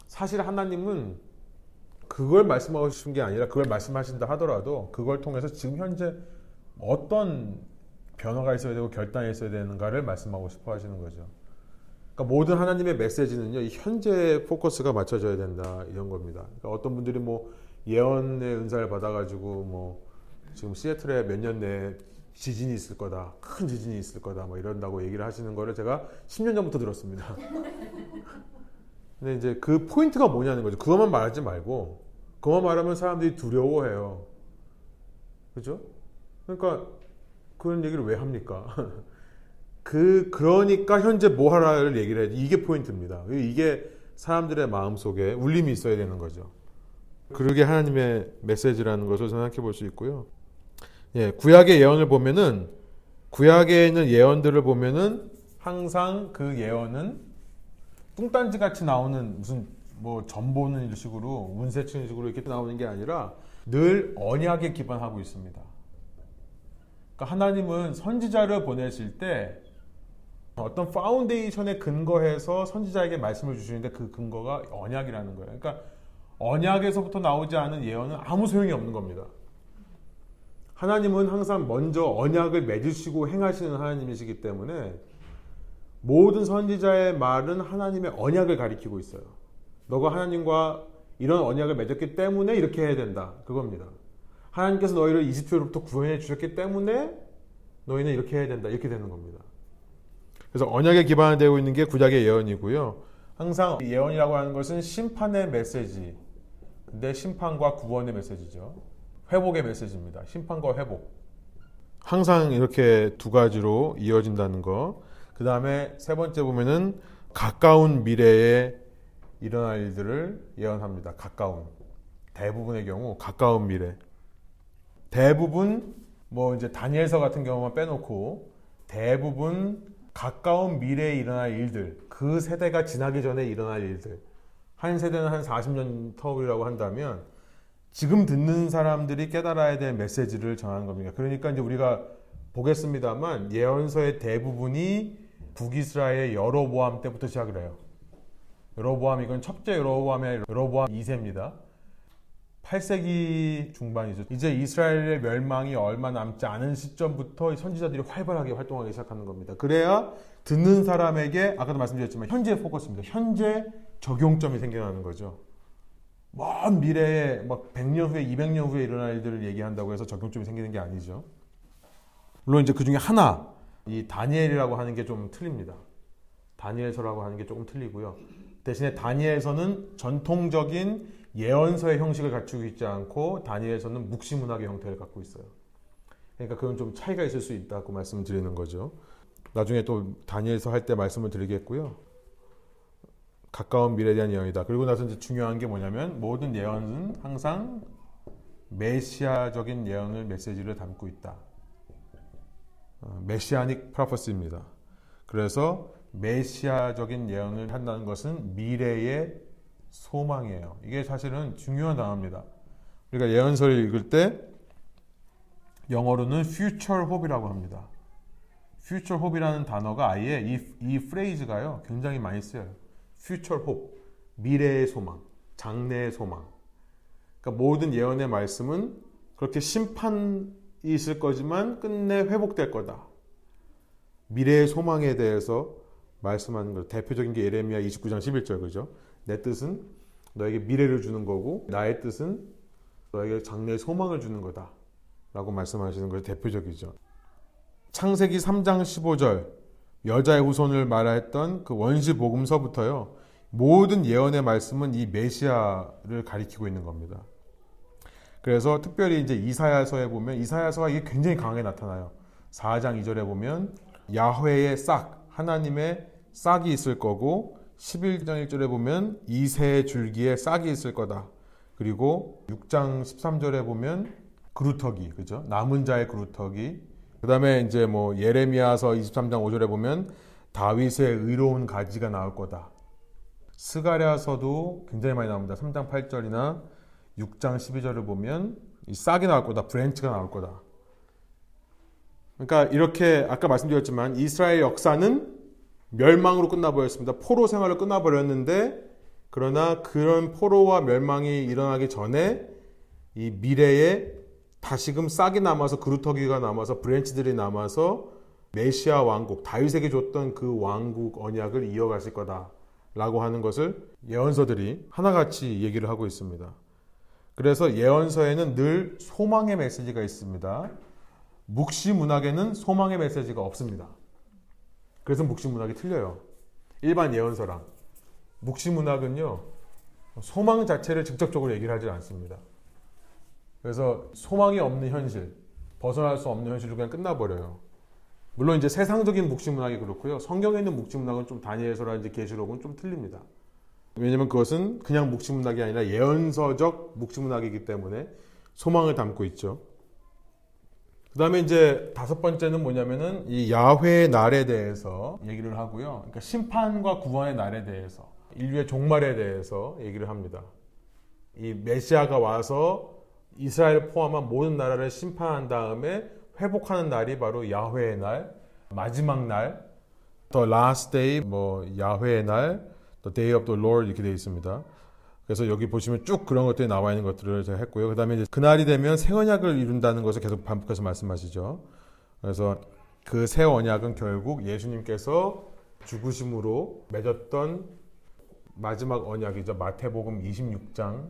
사실 하나님은 그걸 말씀하신 게 아니라 그걸 말씀하신다 하더라도 그걸 통해서 지금 현재 어떤 변화가 있어야 되고 결단이 있어야 되는가를 말씀하고 싶어 하시는 거죠. 그러니까 모든 하나님의 메시지는요, 현재 포커스가 맞춰져야 된다 이런 겁니다. 그러니까 어떤 분들이 뭐 예언의 은사를 받아가지고 뭐 지금 시애틀에 몇 년 내에 지진이 있을 거다, 큰 지진이 있을 거다, 뭐 이런다고 얘기를 하시는 거를 제가 10년 전부터 들었습니다. 근데 이제 그 포인트가 뭐냐는 거죠. 그것만 말하지 말고, 그것만 말하면 사람들이 두려워해요. 그죠? 그러니까 그런 얘기를 왜 합니까? 그 그러니까 현재 뭐 하라를 얘기를 해야지 이게 포인트입니다. 이게 사람들의 마음 속에 울림이 있어야 되는 거죠. 그러게 하나님의 메시지라는 것을 생각해 볼 수 있고요. 예, 구약의 예언을 보면은 구약에 있는 예언들을 보면은 항상 그 예언은 뚱딴지 같이 나오는 무슨 뭐 점 보는 식으로 운세 치는 식으로 이렇게 나오는 게 아니라 늘 언약에 기반하고 있습니다. 그러니까 하나님은 선지자를 보내실 때 어떤 foundation에 근거해서 선지자에게 말씀을 주시는데 그 근거가 언약이라는 거예요. 그러니까 언약에서부터 나오지 않은 예언은 아무 소용이 없는 겁니다. 하나님은 항상 먼저 언약을 맺으시고 행하시는 하나님이시기 때문에 모든 선지자의 말은 하나님의 언약을 가리키고 있어요. 너가 하나님과 이런 언약을 맺었기 때문에 이렇게 해야 된다. 그겁니다. 하나님께서 너희를 이집트로부터 구원해 주셨기 때문에 너희는 이렇게 해야 된다. 이렇게 되는 겁니다. 그래서 언약에 기반되고 있는 게 구약의 예언이고요. 항상 예언이라고 하는 것은 심판의 메시지. 근데 심판과 구원의 메시지죠. 회복의 메시지입니다. 심판과 회복. 항상 이렇게 두 가지로 이어진다는 거. 그 다음에 세 번째 보면은 가까운 미래에 일어날 일들을 예언합니다. 가까운. 대부분의 경우 가까운 미래. 대부분 뭐 이제 다니엘서 같은 경우만 빼놓고 대부분 가까운 미래에 일어날 일들, 그 세대가 지나기 전에 일어날 일들. 한 세대는 한 40년 터울이라고 한다면 지금 듣는 사람들이 깨달아야 될 메시지를 전하는 겁니다. 그러니까 이제 우리가 보겠습니다만 예언서의 대부분이 북이스라엘 여로보암 때부터 시작을 해요. 여로보암 이건 첫째 여로보암이 아니라 여로보암 2세입니다. 8세기 중반이죠. 이제 이스라엘의 멸망이 얼마 남지 않은 시점부터 선지자들이 활발하게 활동하기 시작하는 겁니다. 그래야 듣는 사람에게 아까도 말씀드렸지만 현재 포커스입니다. 현재 적용점이 생겨나는 거죠. 먼 미래에 막 100년 후에 200년 후에 일어날 일들을 얘기한다고 해서 적용점이 생기는 게 아니죠. 물론 이제 그 중에 하나 이 다니엘이라고 하는 게 좀 틀립니다. 다니엘서라고 하는 게 조금 틀리고요. 대신에 다니엘서는 전통적인 예언서의 형식을 갖추고 있지 않고 다니엘서는 묵시 문학의 형태를 갖고 있어요. 그러니까 그건 좀 차이가 있을 수 있다고 말씀을 드리는 거죠. 나중에 또 다니엘서 할 때 말씀을 드리겠고요. 가까운 미래에 대한 예언이다. 그리고 나서 이제 중요한 게 뭐냐면 모든 예언은 항상 메시아적인 예언을 메시지를 담고 있다. 메시아닉 프로퍼스입니다. 그래서 메시아적인 예언을 한다는 것은 미래의 소망이에요. 이게 사실은 중요한 단어입니다. 우리가 예언서를 읽을 때 영어로는 future hope이라고 합니다. future hope이라는 단어가 아예 이, 이 프레이즈가요 굉장히 많이 쓰여요. future hope, 미래의 소망, 장래의 소망. 그러니까 모든 예언의 말씀은 그렇게 심판이 있을 거지만 끝내 회복될 거다. 미래의 소망에 대해서 말씀하는 거 대표적인 게 예레미야 29장 11절 그죠? 내 뜻은 너에게 미래를 주는 거고 나의 뜻은 너에게 장래의 소망을 주는 거다. 라고 말씀하시는 것이 대표적이죠. 창세기 3장 15절 여자의 후손을 말하였던 그 원시 복음서부터요. 모든 예언의 말씀은 이 메시아를 가리키고 있는 겁니다. 그래서 특별히 이제 이사야서에 보면 이사야서가 이게 굉장히 강하게 나타나요. 4장 2절에 보면 야훼의 싹 하나님의 싹이 있을 거고 11장 1절에 보면 이새 줄기에 싹이 있을 거다. 그리고 6장 13절에 보면 그루터기, 그죠? 남은 자의 그루터기. 그 다음에 이제 뭐 예레미야서 23장 5절에 보면 다윗의 의로운 가지가 나올 거다. 스가랴서도 굉장히 많이 나옵니다. 3장 8절이나 6장 12절을 보면 이 싹이 나올 거다. branch가 나올 거다. 그러니까 이렇게 아까 말씀드렸지만 이스라엘 역사는 멸망으로 끝나버렸습니다. 포로 생활을 끝나버렸는데 그러나 그런 포로와 멸망이 일어나기 전에 이 미래에 다시금 싹이 남아서 그루터기가 남아서 브랜치들이 남아서 메시아 왕국 다윗에게 줬던 그 왕국 언약을 이어가실 거다라고 하는 것을 예언서들이 하나같이 얘기를 하고 있습니다. 그래서 예언서에는 늘 소망의 메시지가 있습니다. 묵시 문학에는 소망의 메시지가 없습니다. 그래서 묵시문학이 틀려요. 일반 예언서랑. 묵시문학은요, 소망 자체를 직접적으로 얘기를 하지 않습니다. 그래서 소망이 없는 현실, 벗어날 수 없는 현실로 그냥 끝나버려요. 물론 이제 세상적인 묵시문학이 그렇고요. 성경에 있는 묵시문학은 좀 다니엘서라든지 계시록은 좀 틀립니다. 왜냐면 그것은 그냥 묵시문학이 아니라 예언서적 묵시문학이기 때문에 소망을 담고 있죠. 그 다음에 이제 다섯 번째는 뭐냐면은 이 야훼의 날에 대해서 얘기를 하고요. 그러니까 심판과 구원의 날에 대해서 인류의 종말에 대해서 얘기를 합니다. 이 메시아가 와서 이스라엘 포함한 모든 나라를 심판한 다음에 회복하는 날이 바로 야훼의 날, 마지막 날, The Last Day, 뭐 야훼의 날, The Day of the Lord 이렇게 되어 있습니다. 그래서 여기 보시면 쭉 그런 것들이 나와 있는 것들을 제가 했고요. 그 다음에 그날이 되면 새 언약을 이룬다는 것을 계속 반복해서 말씀하시죠. 그래서 그 새 언약은 결국 예수님께서 죽으심으로 맺었던 마지막 언약이죠. 마태복음 26장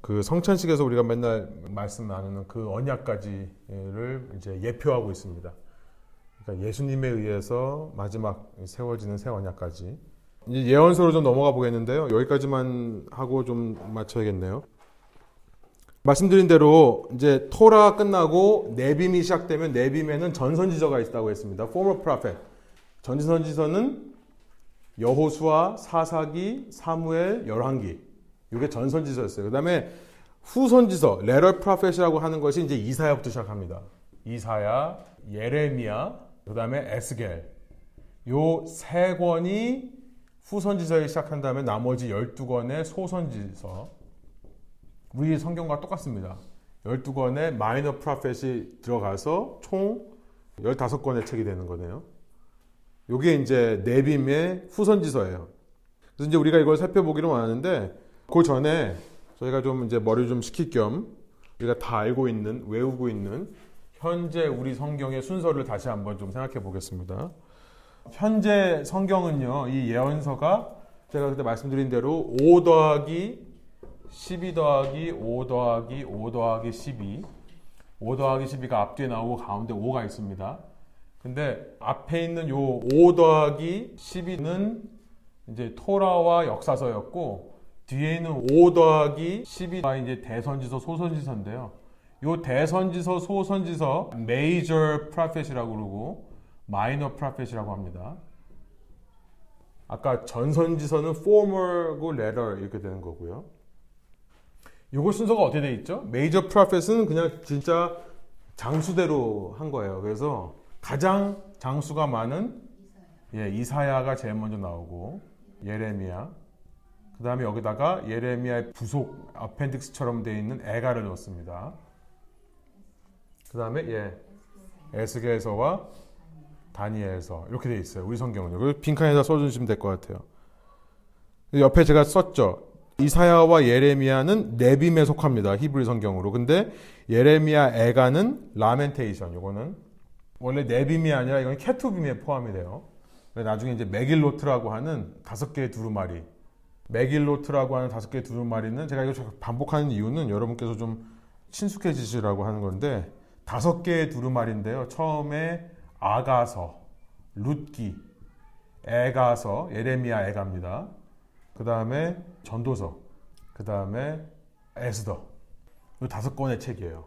그 성찬식에서 우리가 맨날 말씀 나누는 그 언약까지를 이제 예표하고 있습니다. 그러니까 예수님에 의해서 마지막 세워지는 새 언약까지. 이제 예언서로 좀 넘어가 보겠는데요. 여기까지만 하고 좀 마쳐야겠네요. 말씀드린 대로 이제 토라 끝나고 네빔이 시작되면 네빔에는 전선지서가 있다고 했습니다. Former prophet. 전선지서는 여호수아, 사사기, 사무엘, 열왕기. 이게 전선지서였어요. 그다음에 후선지서, 레럴 프로페시라고 하는 것이 이제 이사야부터 시작합니다. 이사야, 예레미야, 그다음에 에스겔. 요 세 권이 후선지서에 시작한 다음에 나머지 12권의 소선지서. 우리 성경과 똑같습니다. 12권의 마이너 프로페시 들어가서 총 15권의 책이 되는 거네요. 요게 이제 네빔의 후선지서예요. 그래서 이제 우리가 이걸 살펴보기로 하는데 그 전에 저희가 좀 이제 머리 좀 식힐 겸 우리가 다 알고 있는 외우고 있는 현재 우리 성경의 순서를 다시 한번 좀 생각해 보겠습니다. 현재 성경은요, 이 예언서가 제가 그때 말씀드린 대로 5 더하기 12 더하기 5 더하기 5 더하기 12 5 더하기 12가 앞뒤에 나오고 가운데 5가 있습니다. 근데 앞에 있는 요 5 더하기 12는 이제 토라와 역사서였고 뒤에 있는 5 더하기 12가 이제 대선지서 소선지서인데요. 요 대선지서 소선지서 메이저 프라펫이라고 그러고 마이너 프라펫이라고 합니다. 아까 전선지서는 former고 later 이렇게 되는 거고요. 요거 순서가 어떻게 돼 있죠? 메이저 프라펫은 그냥 진짜 장수대로 한 거예요. 그래서 가장 장수가 많은 예, 이사야가 제일 먼저 나오고 예레미야 그 다음에 여기다가 예레미야의 부속 아펜딕스처럼 되어 있는 에가를 넣었습니다. 그 다음에 예, 에스겔서와 다니엘서 이렇게 되어 있어요. 우리 성경은 빈칸에다 써주시면 될 것 같아요. 옆에 제가 썼죠. 이사야와 예레미야는 네빔에 속합니다. 히브리 성경으로. 근데 예레미야 애가는 Lamentation. 요거는 원래 네빔이 아니라 이건 케투빔에 포함이 돼요. 나중에 이제 메길로트라고 하는 다섯 개의 두루마리. 메길로트라고 하는 다섯 개의 두루마리는 제가 이거 반복하는 이유는 여러분께서 좀 친숙해지시라고 하는 건데 다섯 개의 두루마리인데요. 처음에 아가서, 룻기, 에가서, 예레미야 에가입니다. 그 다음에 전도서, 그 다음에 에스더. 이 다섯 권의 책이에요.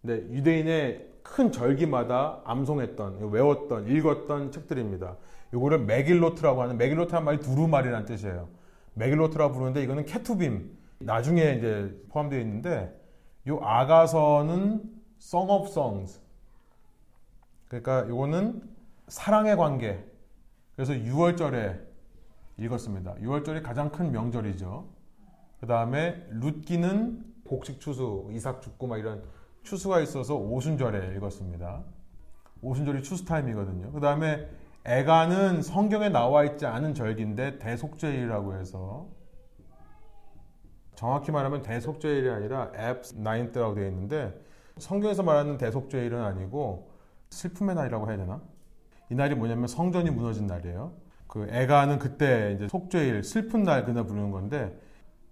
근데 유대인의 큰 절기마다 암송했던, 외웠던, 읽었던 책들입니다. 이거를 메길로트라고 하는, 메길로트란 말이 두루마리라는 뜻이에요. 메길로트라 부르는데 이거는 케투빔, 나중에 이제 포함되어 있는데, 이 아가서는 Song of Songs. 그러니까 이거는 사랑의 관계. 그래서 6월절에 읽었습니다. 6월절이 가장 큰 명절이죠. 그 다음에 룻기는 곡식 추수, 이삭 죽고 막 이런 추수가 있어서 오순절에 읽었습니다. 오순절이 추수 타임이거든요. 그 다음에 애가는 성경에 나와 있지 않은 절기인데 대속죄일이라고 해서 정확히 말하면 대속죄일이 아니라 앱스 나인트라고 되어 있는데 성경에서 말하는 대속죄일은 아니고 슬픔의 날이라고 해야 되나? 이 날이 뭐냐면 성전이 무너진 날이에요. 그 애가는 그때 이제 속죄일, 슬픈 날 그날 부르는 건데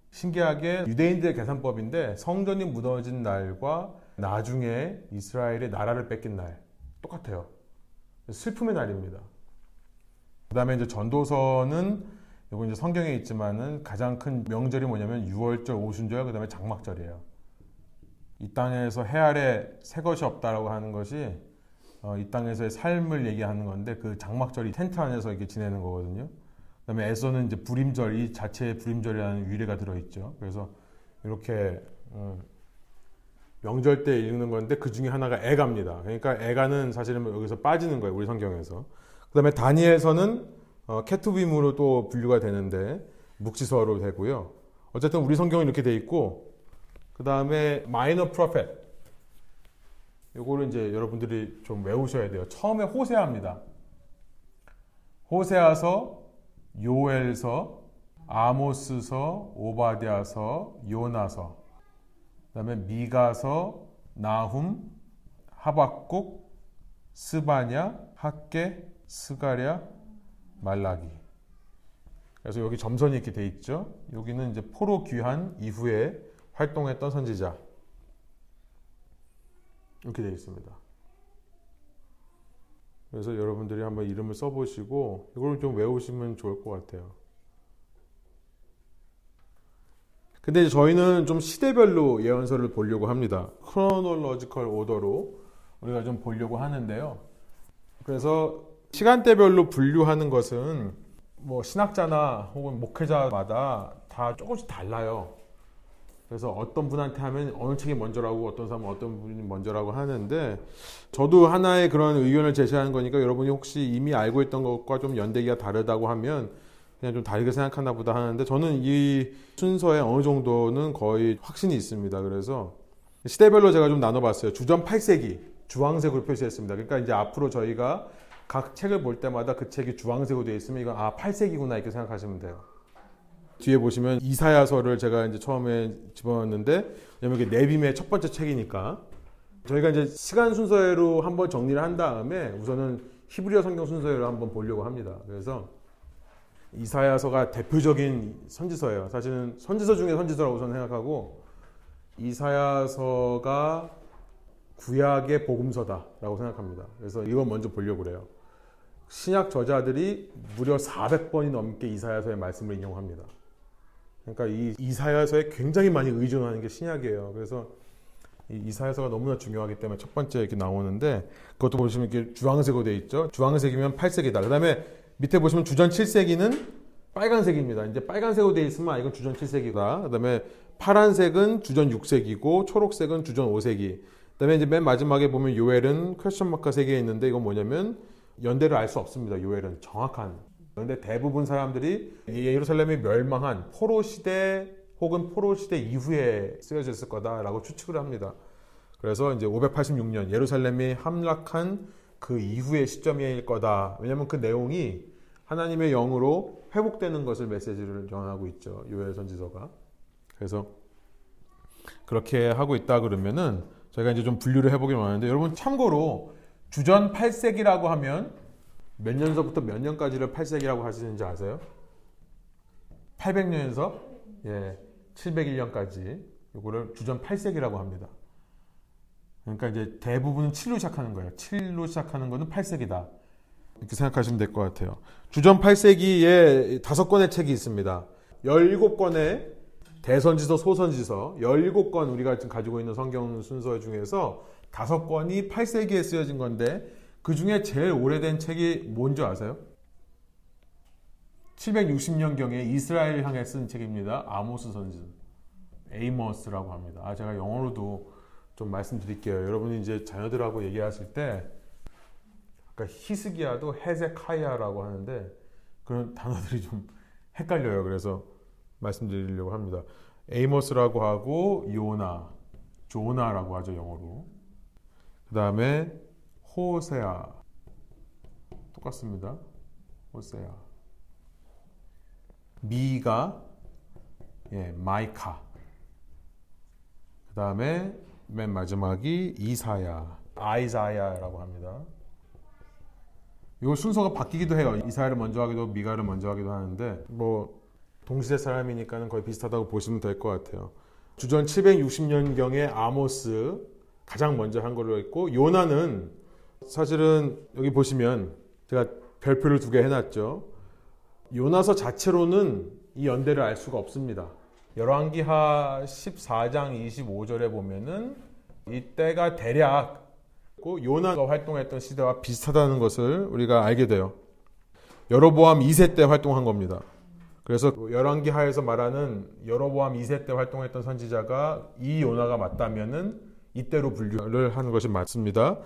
신기하게 유대인들의 계산법인데 성전이 무너진 날과 나중에 이스라엘의 나라를 뺏긴 날 똑같아요. 슬픔의 날입니다. 그 다음에 이제 전도서는 이거 이제 성경에 있지만은 가장 큰 명절이 뭐냐면 6월절, 오순절, 그 다음에 장막절이에요. 이 땅에서 해 아래 새 것이 없다라고 하는 것이 어, 이 땅에서의 삶을 얘기하는 건데 그 장막절이 텐트 안에서 이렇게 지내는 거거든요. 그다음에 에서는 이제 불임절 이 자체에 불임절이라는 위례가 들어 있죠. 그래서 이렇게 음, 명절 때 읽는 건데 그 중에 하나가 애가입니다. 그러니까 애가는 사실은 여기서 빠지는 거예요. 우리 성경에서. 그다음에 다니엘서는 어, 케투빔으로 또 분류가 되는데 묵시서로 되고요. 어쨌든 우리 성경은 이렇게 돼 있고 그 다음에 마이너 프로페 트 요거를 이제 여러분들이 좀 외우셔야 돼요. 처음에 호세아입니다. 호세아서, 요엘서, 아모스서, 오바디아서, 요나서, 그 다음에 미가서, 나훔, 하박국, 스바냐, 학계, 스가랴, 말라기. 그래서 여기 점선이 이렇게 돼 있죠. 여기는 이제 포로 귀환 이후에 활동했던 선지자. 이렇게 되어 있습니다. 그래서 여러분들이 한번 이름을 써보시고 이걸 좀 외우시면 좋을 것 같아요. 근데 저희는 좀 시대별로 예언서를 보려고 합니다. 크로놀로지컬 오더로 우리가 좀 보려고 하는데요. 그래서 시간대별로 분류하는 것은 뭐 신학자나 혹은 목회자마다 다 조금씩 달라요. 그래서 어떤 분한테 하면 어느 책이 먼저라고 어떤 사람은 어떤 분이 먼저라고 하는데 저도 하나의 그런 의견을 제시하는 거니까 여러분이 혹시 이미 알고 있던 것과 좀 연대기가 다르다고 하면 그냥 좀 다르게 생각하나 보다 하는데 저는 이 순서에 어느 정도는 거의 확신이 있습니다. 그래서 시대별로 제가 좀 나눠봤어요. 주전 8세기 주황색으로 표시했습니다. 그러니까 이제 앞으로 저희가 각 책을 볼 때마다 그 책이 주황색으로 되어 있으면 이건 아 8세기구나 이렇게 생각하시면 돼요. 뒤에 보시면 이사야서를 제가 이제 처음에 집어넣었는데 왜냐면 이게 네빔의 첫 번째 책이니까 저희가 이제 시간 순서로 한번 정리를 한 다음에 우선은 히브리어 성경 순서로 한번 보려고 합니다. 그래서 이사야서가 대표적인 선지서예요. 사실은 선지서 중에 선지서라고 저는 생각하고 이사야서가 구약의 복음서다라고 생각합니다. 그래서 이거 먼저 보려고 그래요. 신약 저자들이 무려 400번이 넘게 이사야서의 말씀을 인용합니다. 그러니까 이 이사야서에 굉장히 많이 의존하는 게 신약이에요. 그래서 이 이사야서가 너무나 중요하기 때문에 첫 번째 이렇게 나오는데 그것도 보시면 이렇게 주황색으로 되어 있죠. 주황색이면 8세기다. 그다음에 밑에 보시면 주전 7세기는 빨간색입니다. 이제 빨간색으로 되어 있으면 아, 이건 주전 7세기다. 그다음에 파란색은 주전 6세기고 초록색은 주전 5세기. 그다음에 이제 맨 마지막에 보면 요엘은 퀘스천 마크 3개 있는데 이건 뭐냐면 연대를 알 수 없습니다. 요엘은 정확한. 그런데 대부분 사람들이 예루살렘이 멸망한 포로 시대 혹은 포로 시대 이후에 쓰여졌을 거다라고 추측을 합니다. 그래서 이제 586년 예루살렘이 함락한 그 이후의 시점일 거다. 왜냐하면 그 내용이 하나님의 영으로 회복되는 것을 메시지를 전하고 있죠. 요엘 선지서가. 그래서 그렇게 하고 있다 그러면은 저희가 이제 좀 분류를 해보긴 하는데 여러분 참고로 주전 8세기라고 하면 몇 년서부터 몇 년까지를 8세기라고 하시는지 아세요? 800년에서 예, 701년까지 이거를 주전 8세기라고 합니다. 그러니까 이제 대부분은 7로 시작하는 거예요. 7로 시작하는 거는 8세기다. 이렇게 생각하시면 될 것 같아요. 주전 8세기에 다섯 권의 책이 있습니다. 17권의 대선지서, 소선지서, 17권 우리가 지금 가지고 있는 성경 순서 중에서 다섯 권이 8세기에 쓰여진 건데 그 중에 제일 오래된 책이 뭔지 아세요? 760년경에 이스라엘 향해 쓴 책입니다. 아모스 선지. Amos라고 합니다. 아, 제가 영어로도 좀 말씀드릴게요. 여러분이 이제 자녀들하고 얘기하실 때 아까 히스기야도 Hezekiah라고 하는데 그런 단어들이 좀 헷갈려요. 그래서 말씀드리려고 합니다. Amos라고 하고 요나, Jonah라고 하죠, 영어로. 그 다음에 호세아 똑같습니다. 호세아 미가 예, 마이카 그 다음에 맨 마지막이 이사야 아이사야라고 합니다. 이거 순서가 바뀌기도 해요. 이사야를 먼저 하기도 미가를 먼저 하기도 하는데 뭐 동시대 사람이니까는 거의 비슷하다고 보시면 될 것 같아요. 주전 760년경에 아모스 가장 먼저 한 걸로 있고 요나는 사실은 여기 보시면 제가 별표를 두 개 해놨죠. 요나서 자체로는 이 연대를 알 수가 없습니다. 열왕기하 14장 25절에 보면은 이때가 대략 요나가 활동했던 시대와 비슷하다는 것을 우리가 알게 돼요. 여로보암 2세 때 활동한 겁니다. 그래서 열왕기 하에서 말하는 여로보암 2세 때 활동했던 선지자가 이 요나가 맞다면은 이때로 분류를 하는 것이 맞습니다.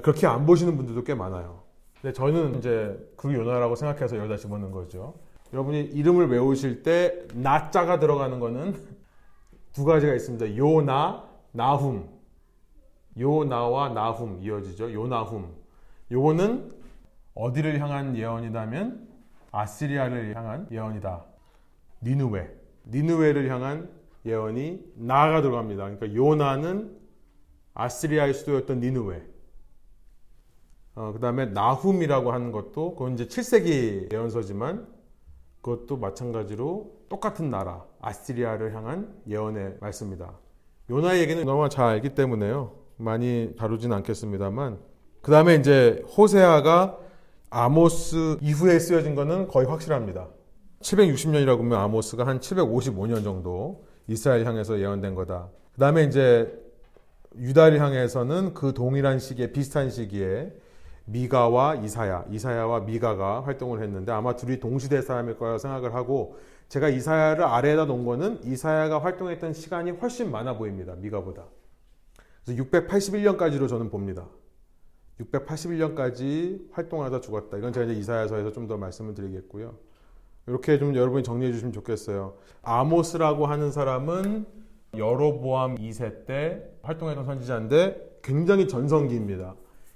그렇게 안 보시는 분들도 꽤 많아요. 근데 저는 이제 그 요나라고 생각해서 여기다 집어넣은 거죠. 여러분이 이름을 외우실 때 나자가 들어가는 거는 두 가지가 있습니다. 요나, 나훔. 요나와 나훔 이어지죠. 요나훔. 요거는 어디를 향한 예언이다면 아시리아를 향한 예언이다. 니누웨. 니누웨를 향한 예언이 나가 들어갑니다. 그러니까 요나는 아시리아의 수도였던 니누웨. 어, 그 다음에 나훔이라고 하는 것도 그건 이제 7세기 예언서지만 그것도 마찬가지로 똑같은 나라 아시리아를 향한 예언의 말씀입니다. 요나의 얘기는 너무 잘 알기 때문에요. 많이 다루진 않겠습니다만 그 다음에 이제 호세아가 아모스 이후에 쓰여진 것은 거의 확실합니다. 760년이라고 하면 아모스가 한 755년 정도 이스라엘 향해서 예언된 거다. 그 다음에 이제 유다를 향해서는 그 동일한 시기에 비슷한 시기에 미가와 이사야, 이사야와 미가가 활동을 했는데 아마 둘이 동시대 사람일 거라 생각을 하고 제가 이사야를 아래에다 놓은 거는 이사야가 활동했던 시간이 훨씬 많아 보입니다. 미가보다. 그래서 681년까지로 저는 봅니다. 681년까지 활동하다 죽었다. 이건 제가 이제 이사야서에서 좀 더 말씀을 드리겠고요. 이렇게 좀 여러분이 정리해 주시면 좋겠어요. 아모스라고 하는 사람은 여로보암 2세 때 활동했던 선지자인데 굉장히 전성기입니다.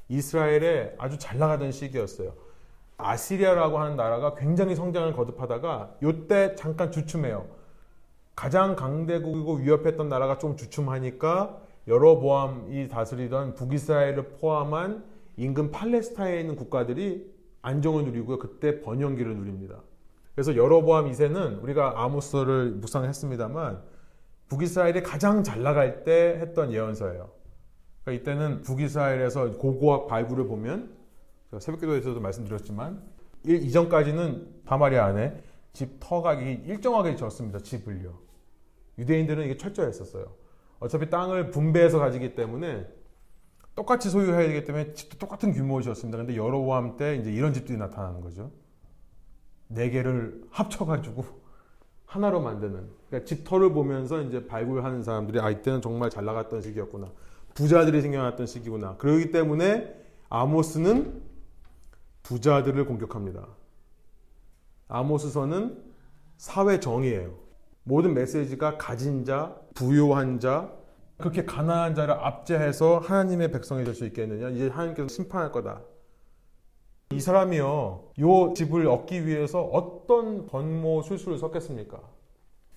이스라엘에 아주 잘 나가던 시기였어요. 아시리아라고 하는 나라가 굉장히 성장을 거듭하다가 이때 잠깐 주춤해요. 가장 강대국이고 위협했던 나라가 좀 주춤하니까 여로보암이 다스리던 북이스라엘을 포함한 인근 팔레스타인에 있는 국가들이 안정을 누리고요. 그때 번영기를 누립니다. 그래서 여로보암 2세는 우리가 아모스를 묵상했습니다만 북이스라엘이 가장 잘 나갈 때 했던 예언서예요. 그러니까 이때는 북이스라엘에서 고고학 발굴을 보면 새벽기도에서도 말씀드렸지만 이전까지는 바마리아 안에 집 터각이 일정하게 졌습니다. 집을요. 유대인들은 이게 철저했었어요. 어차피 땅을 분배해서 가지기 때문에 똑같이 소유해야 되기 때문에 집도 똑같은 규모이었습니다. 근데 여로보암 때 이제 이런 집들이 나타나는 거죠. 네 개를 합쳐가지고 하나로 만드는. 그러니까 집터를 보면서 이제 발굴하는 사람들이 아 이때는 정말 잘 나갔던 시기였구나. 부자들이 생겨났던 시기구나. 그러기 때문에 아모스는 부자들을 공격합니다. 아모스서는 사회 정의예요. 모든 메시지가 가진 자, 부유한 자, 그렇게 가난한 자를 압제해서 하나님의 백성이 될 수 있겠느냐? 이제 하나님께서 심판할 거다. 이 사람이요, 요 집을 얻기 위해서 어떤 번모 술수를 섞겠습니까?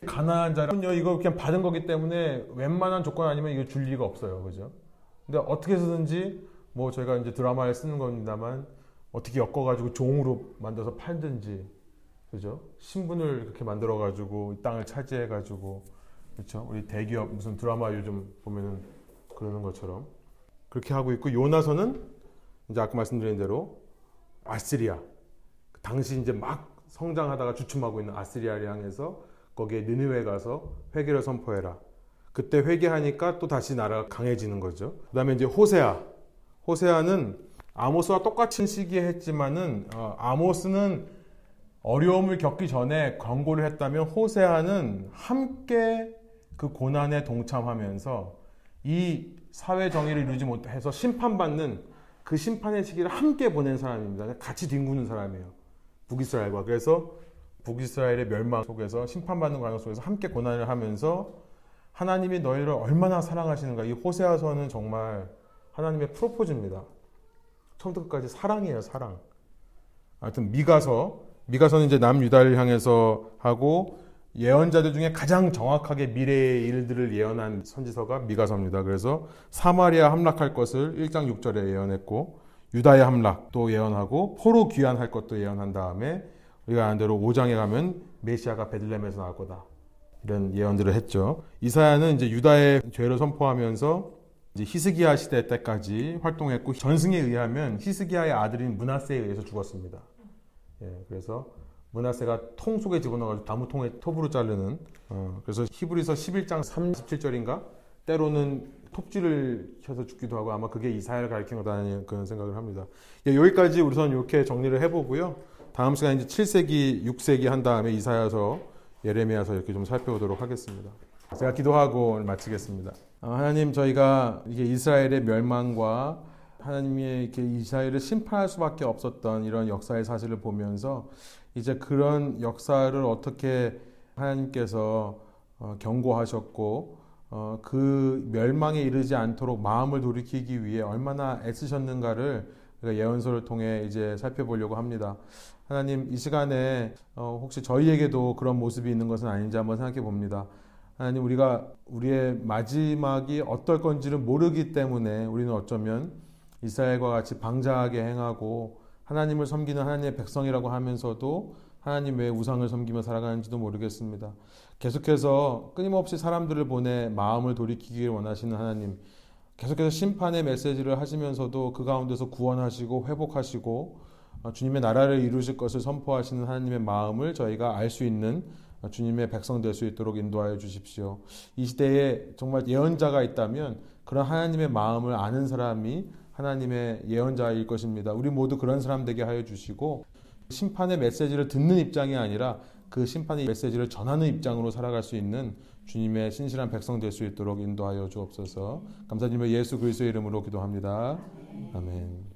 가난한 자는요, 이거 그냥 받은 거기 때문에 웬만한 조건 아니면 이거 줄 리가 없어요. 그죠? 근데 어떻게 해서든지, 뭐 저희가 이제 드라마에 쓰는 겁니다만, 어떻게 엮어가지고 종으로 만들어서 팔든지, 그죠? 신분을 그렇게 만들어가지고 이 땅을 차지해가지고, 그렇죠? 우리 대기업 무슨 드라마 요즘 보면은 그러는 것처럼 그렇게 하고 있고 요나서는 이제 아까 말씀드린 대로 아시리아 당시 이제 막 성장하다가 주춤하고 있는 아시리아를 향해서 거기에 느느웨 가서 회개를 선포해라. 그때 회개하니까 또 다시 나라가 강해지는 거죠. 그다음에 이제 호세아. 호세아는 아모스와 똑같은 시기에 했지만은 어, 아모스는 어려움을 겪기 전에 권고를 했다면 호세아는 함께 그 고난에 동참하면서 이 사회 정의를 이루지 못해서 심판받는 그 심판의 시기를 함께 보낸 사람입니다. 같이 뒹구는 사람이에요. 북이스라엘과. 그래서 북이스라엘의 멸망 속에서 심판받는 과정 속에서 함께 고난을 하면서 하나님이 너희를 얼마나 사랑하시는가. 이 호세아서는 정말 하나님의 프로포즈입니다. 처음부터 끝까지 사랑이에요, 사랑. 하여튼 미가서, 미가서는 이제 남유다를 향해서 하고 예언자들 중에 가장 정확하게 미래의 일들을 예언한 선지서가 미가서입니다. 그래서 사마리아 함락할 것을 1장 6절에 예언했고 유다의 함락도 예언하고 포로 귀환할 것도 예언한 다음에 우리가 아는 대로 5장에 가면 메시아가 베들레헴에서 나올 거다. 이런 예언들을 했죠. 이사야는 이제 유다의 죄를 선포하면서 이제 히스기야 시대 때까지 활동했고 전승에 의하면 히스기야의 아들인 문하세에 의해서 죽었습니다. 예, 그래서 문하세가 통 속에 집어넣어가지고 나무통에 톱으로 자르는 어, 그래서 히브리서 11장 37절인가 때로는 톱질을 쳐서 죽기도 하고 아마 그게 이사야를 가리킨 거다는 그런 생각을 합니다. 예, 여기까지 우선 이렇게 정리를 해보고요. 다음 시간 이제 7세기, 6세기 한 다음에 이사야서, 예레미야서 이렇게 좀 살펴보도록 하겠습니다. 제가 기도하고 마치겠습니다. 어, 하나님 저희가 이게 이스라엘의 멸망과 하나님의 이렇게 이스라엘을 심판할 수밖에 없었던 이런 역사의 사실을 보면서 이제 그런 역사를 어떻게 하나님께서 어, 경고하셨고 어, 그 멸망에 이르지 않도록 마음을 돌이키기 위해 얼마나 애쓰셨는가를 예언서를 통해 이제 살펴보려고 합니다. 하나님 이 시간에 어, 혹시 저희에게도 그런 모습이 있는 것은 아닌지 한번 생각해 봅니다. 하나님 우리가 우리의 마지막이 어떨 건지를 모르기 때문에 우리는 어쩌면 이스라엘과 같이 방자하게 행하고 하나님을 섬기는 하나님의 백성이라고 하면서도 하나님 왜 우상을 섬기며 살아가는지도 모르겠습니다. 계속해서 끊임없이 사람들을 보내 마음을 돌이키기를 원하시는 하나님, 계속해서 심판의 메시지를 하시면서도 그 가운데서 구원하시고 회복하시고 어, 주님의 나라를 이루실 것을 선포하시는 하나님의 마음을 저희가 알 수 있는 주님의 백성 될 수 있도록 인도하여 주십시오. 이 시대에 정말 예언자가 있다면 그런 하나님의 마음을 아는 사람이 하나님의 예언자일 것입니다. 우리 모두 그런 사람 되게 하여 주시고 심판의 메시지를 듣는 입장이 아니라 그 심판의 메시지를 전하는 입장으로 살아갈 수 있는 주님의 신실한 백성 될 수 있도록 인도하여 주옵소서. 감사드리며 예수 그리스도의 이름으로 기도합니다. 아멘.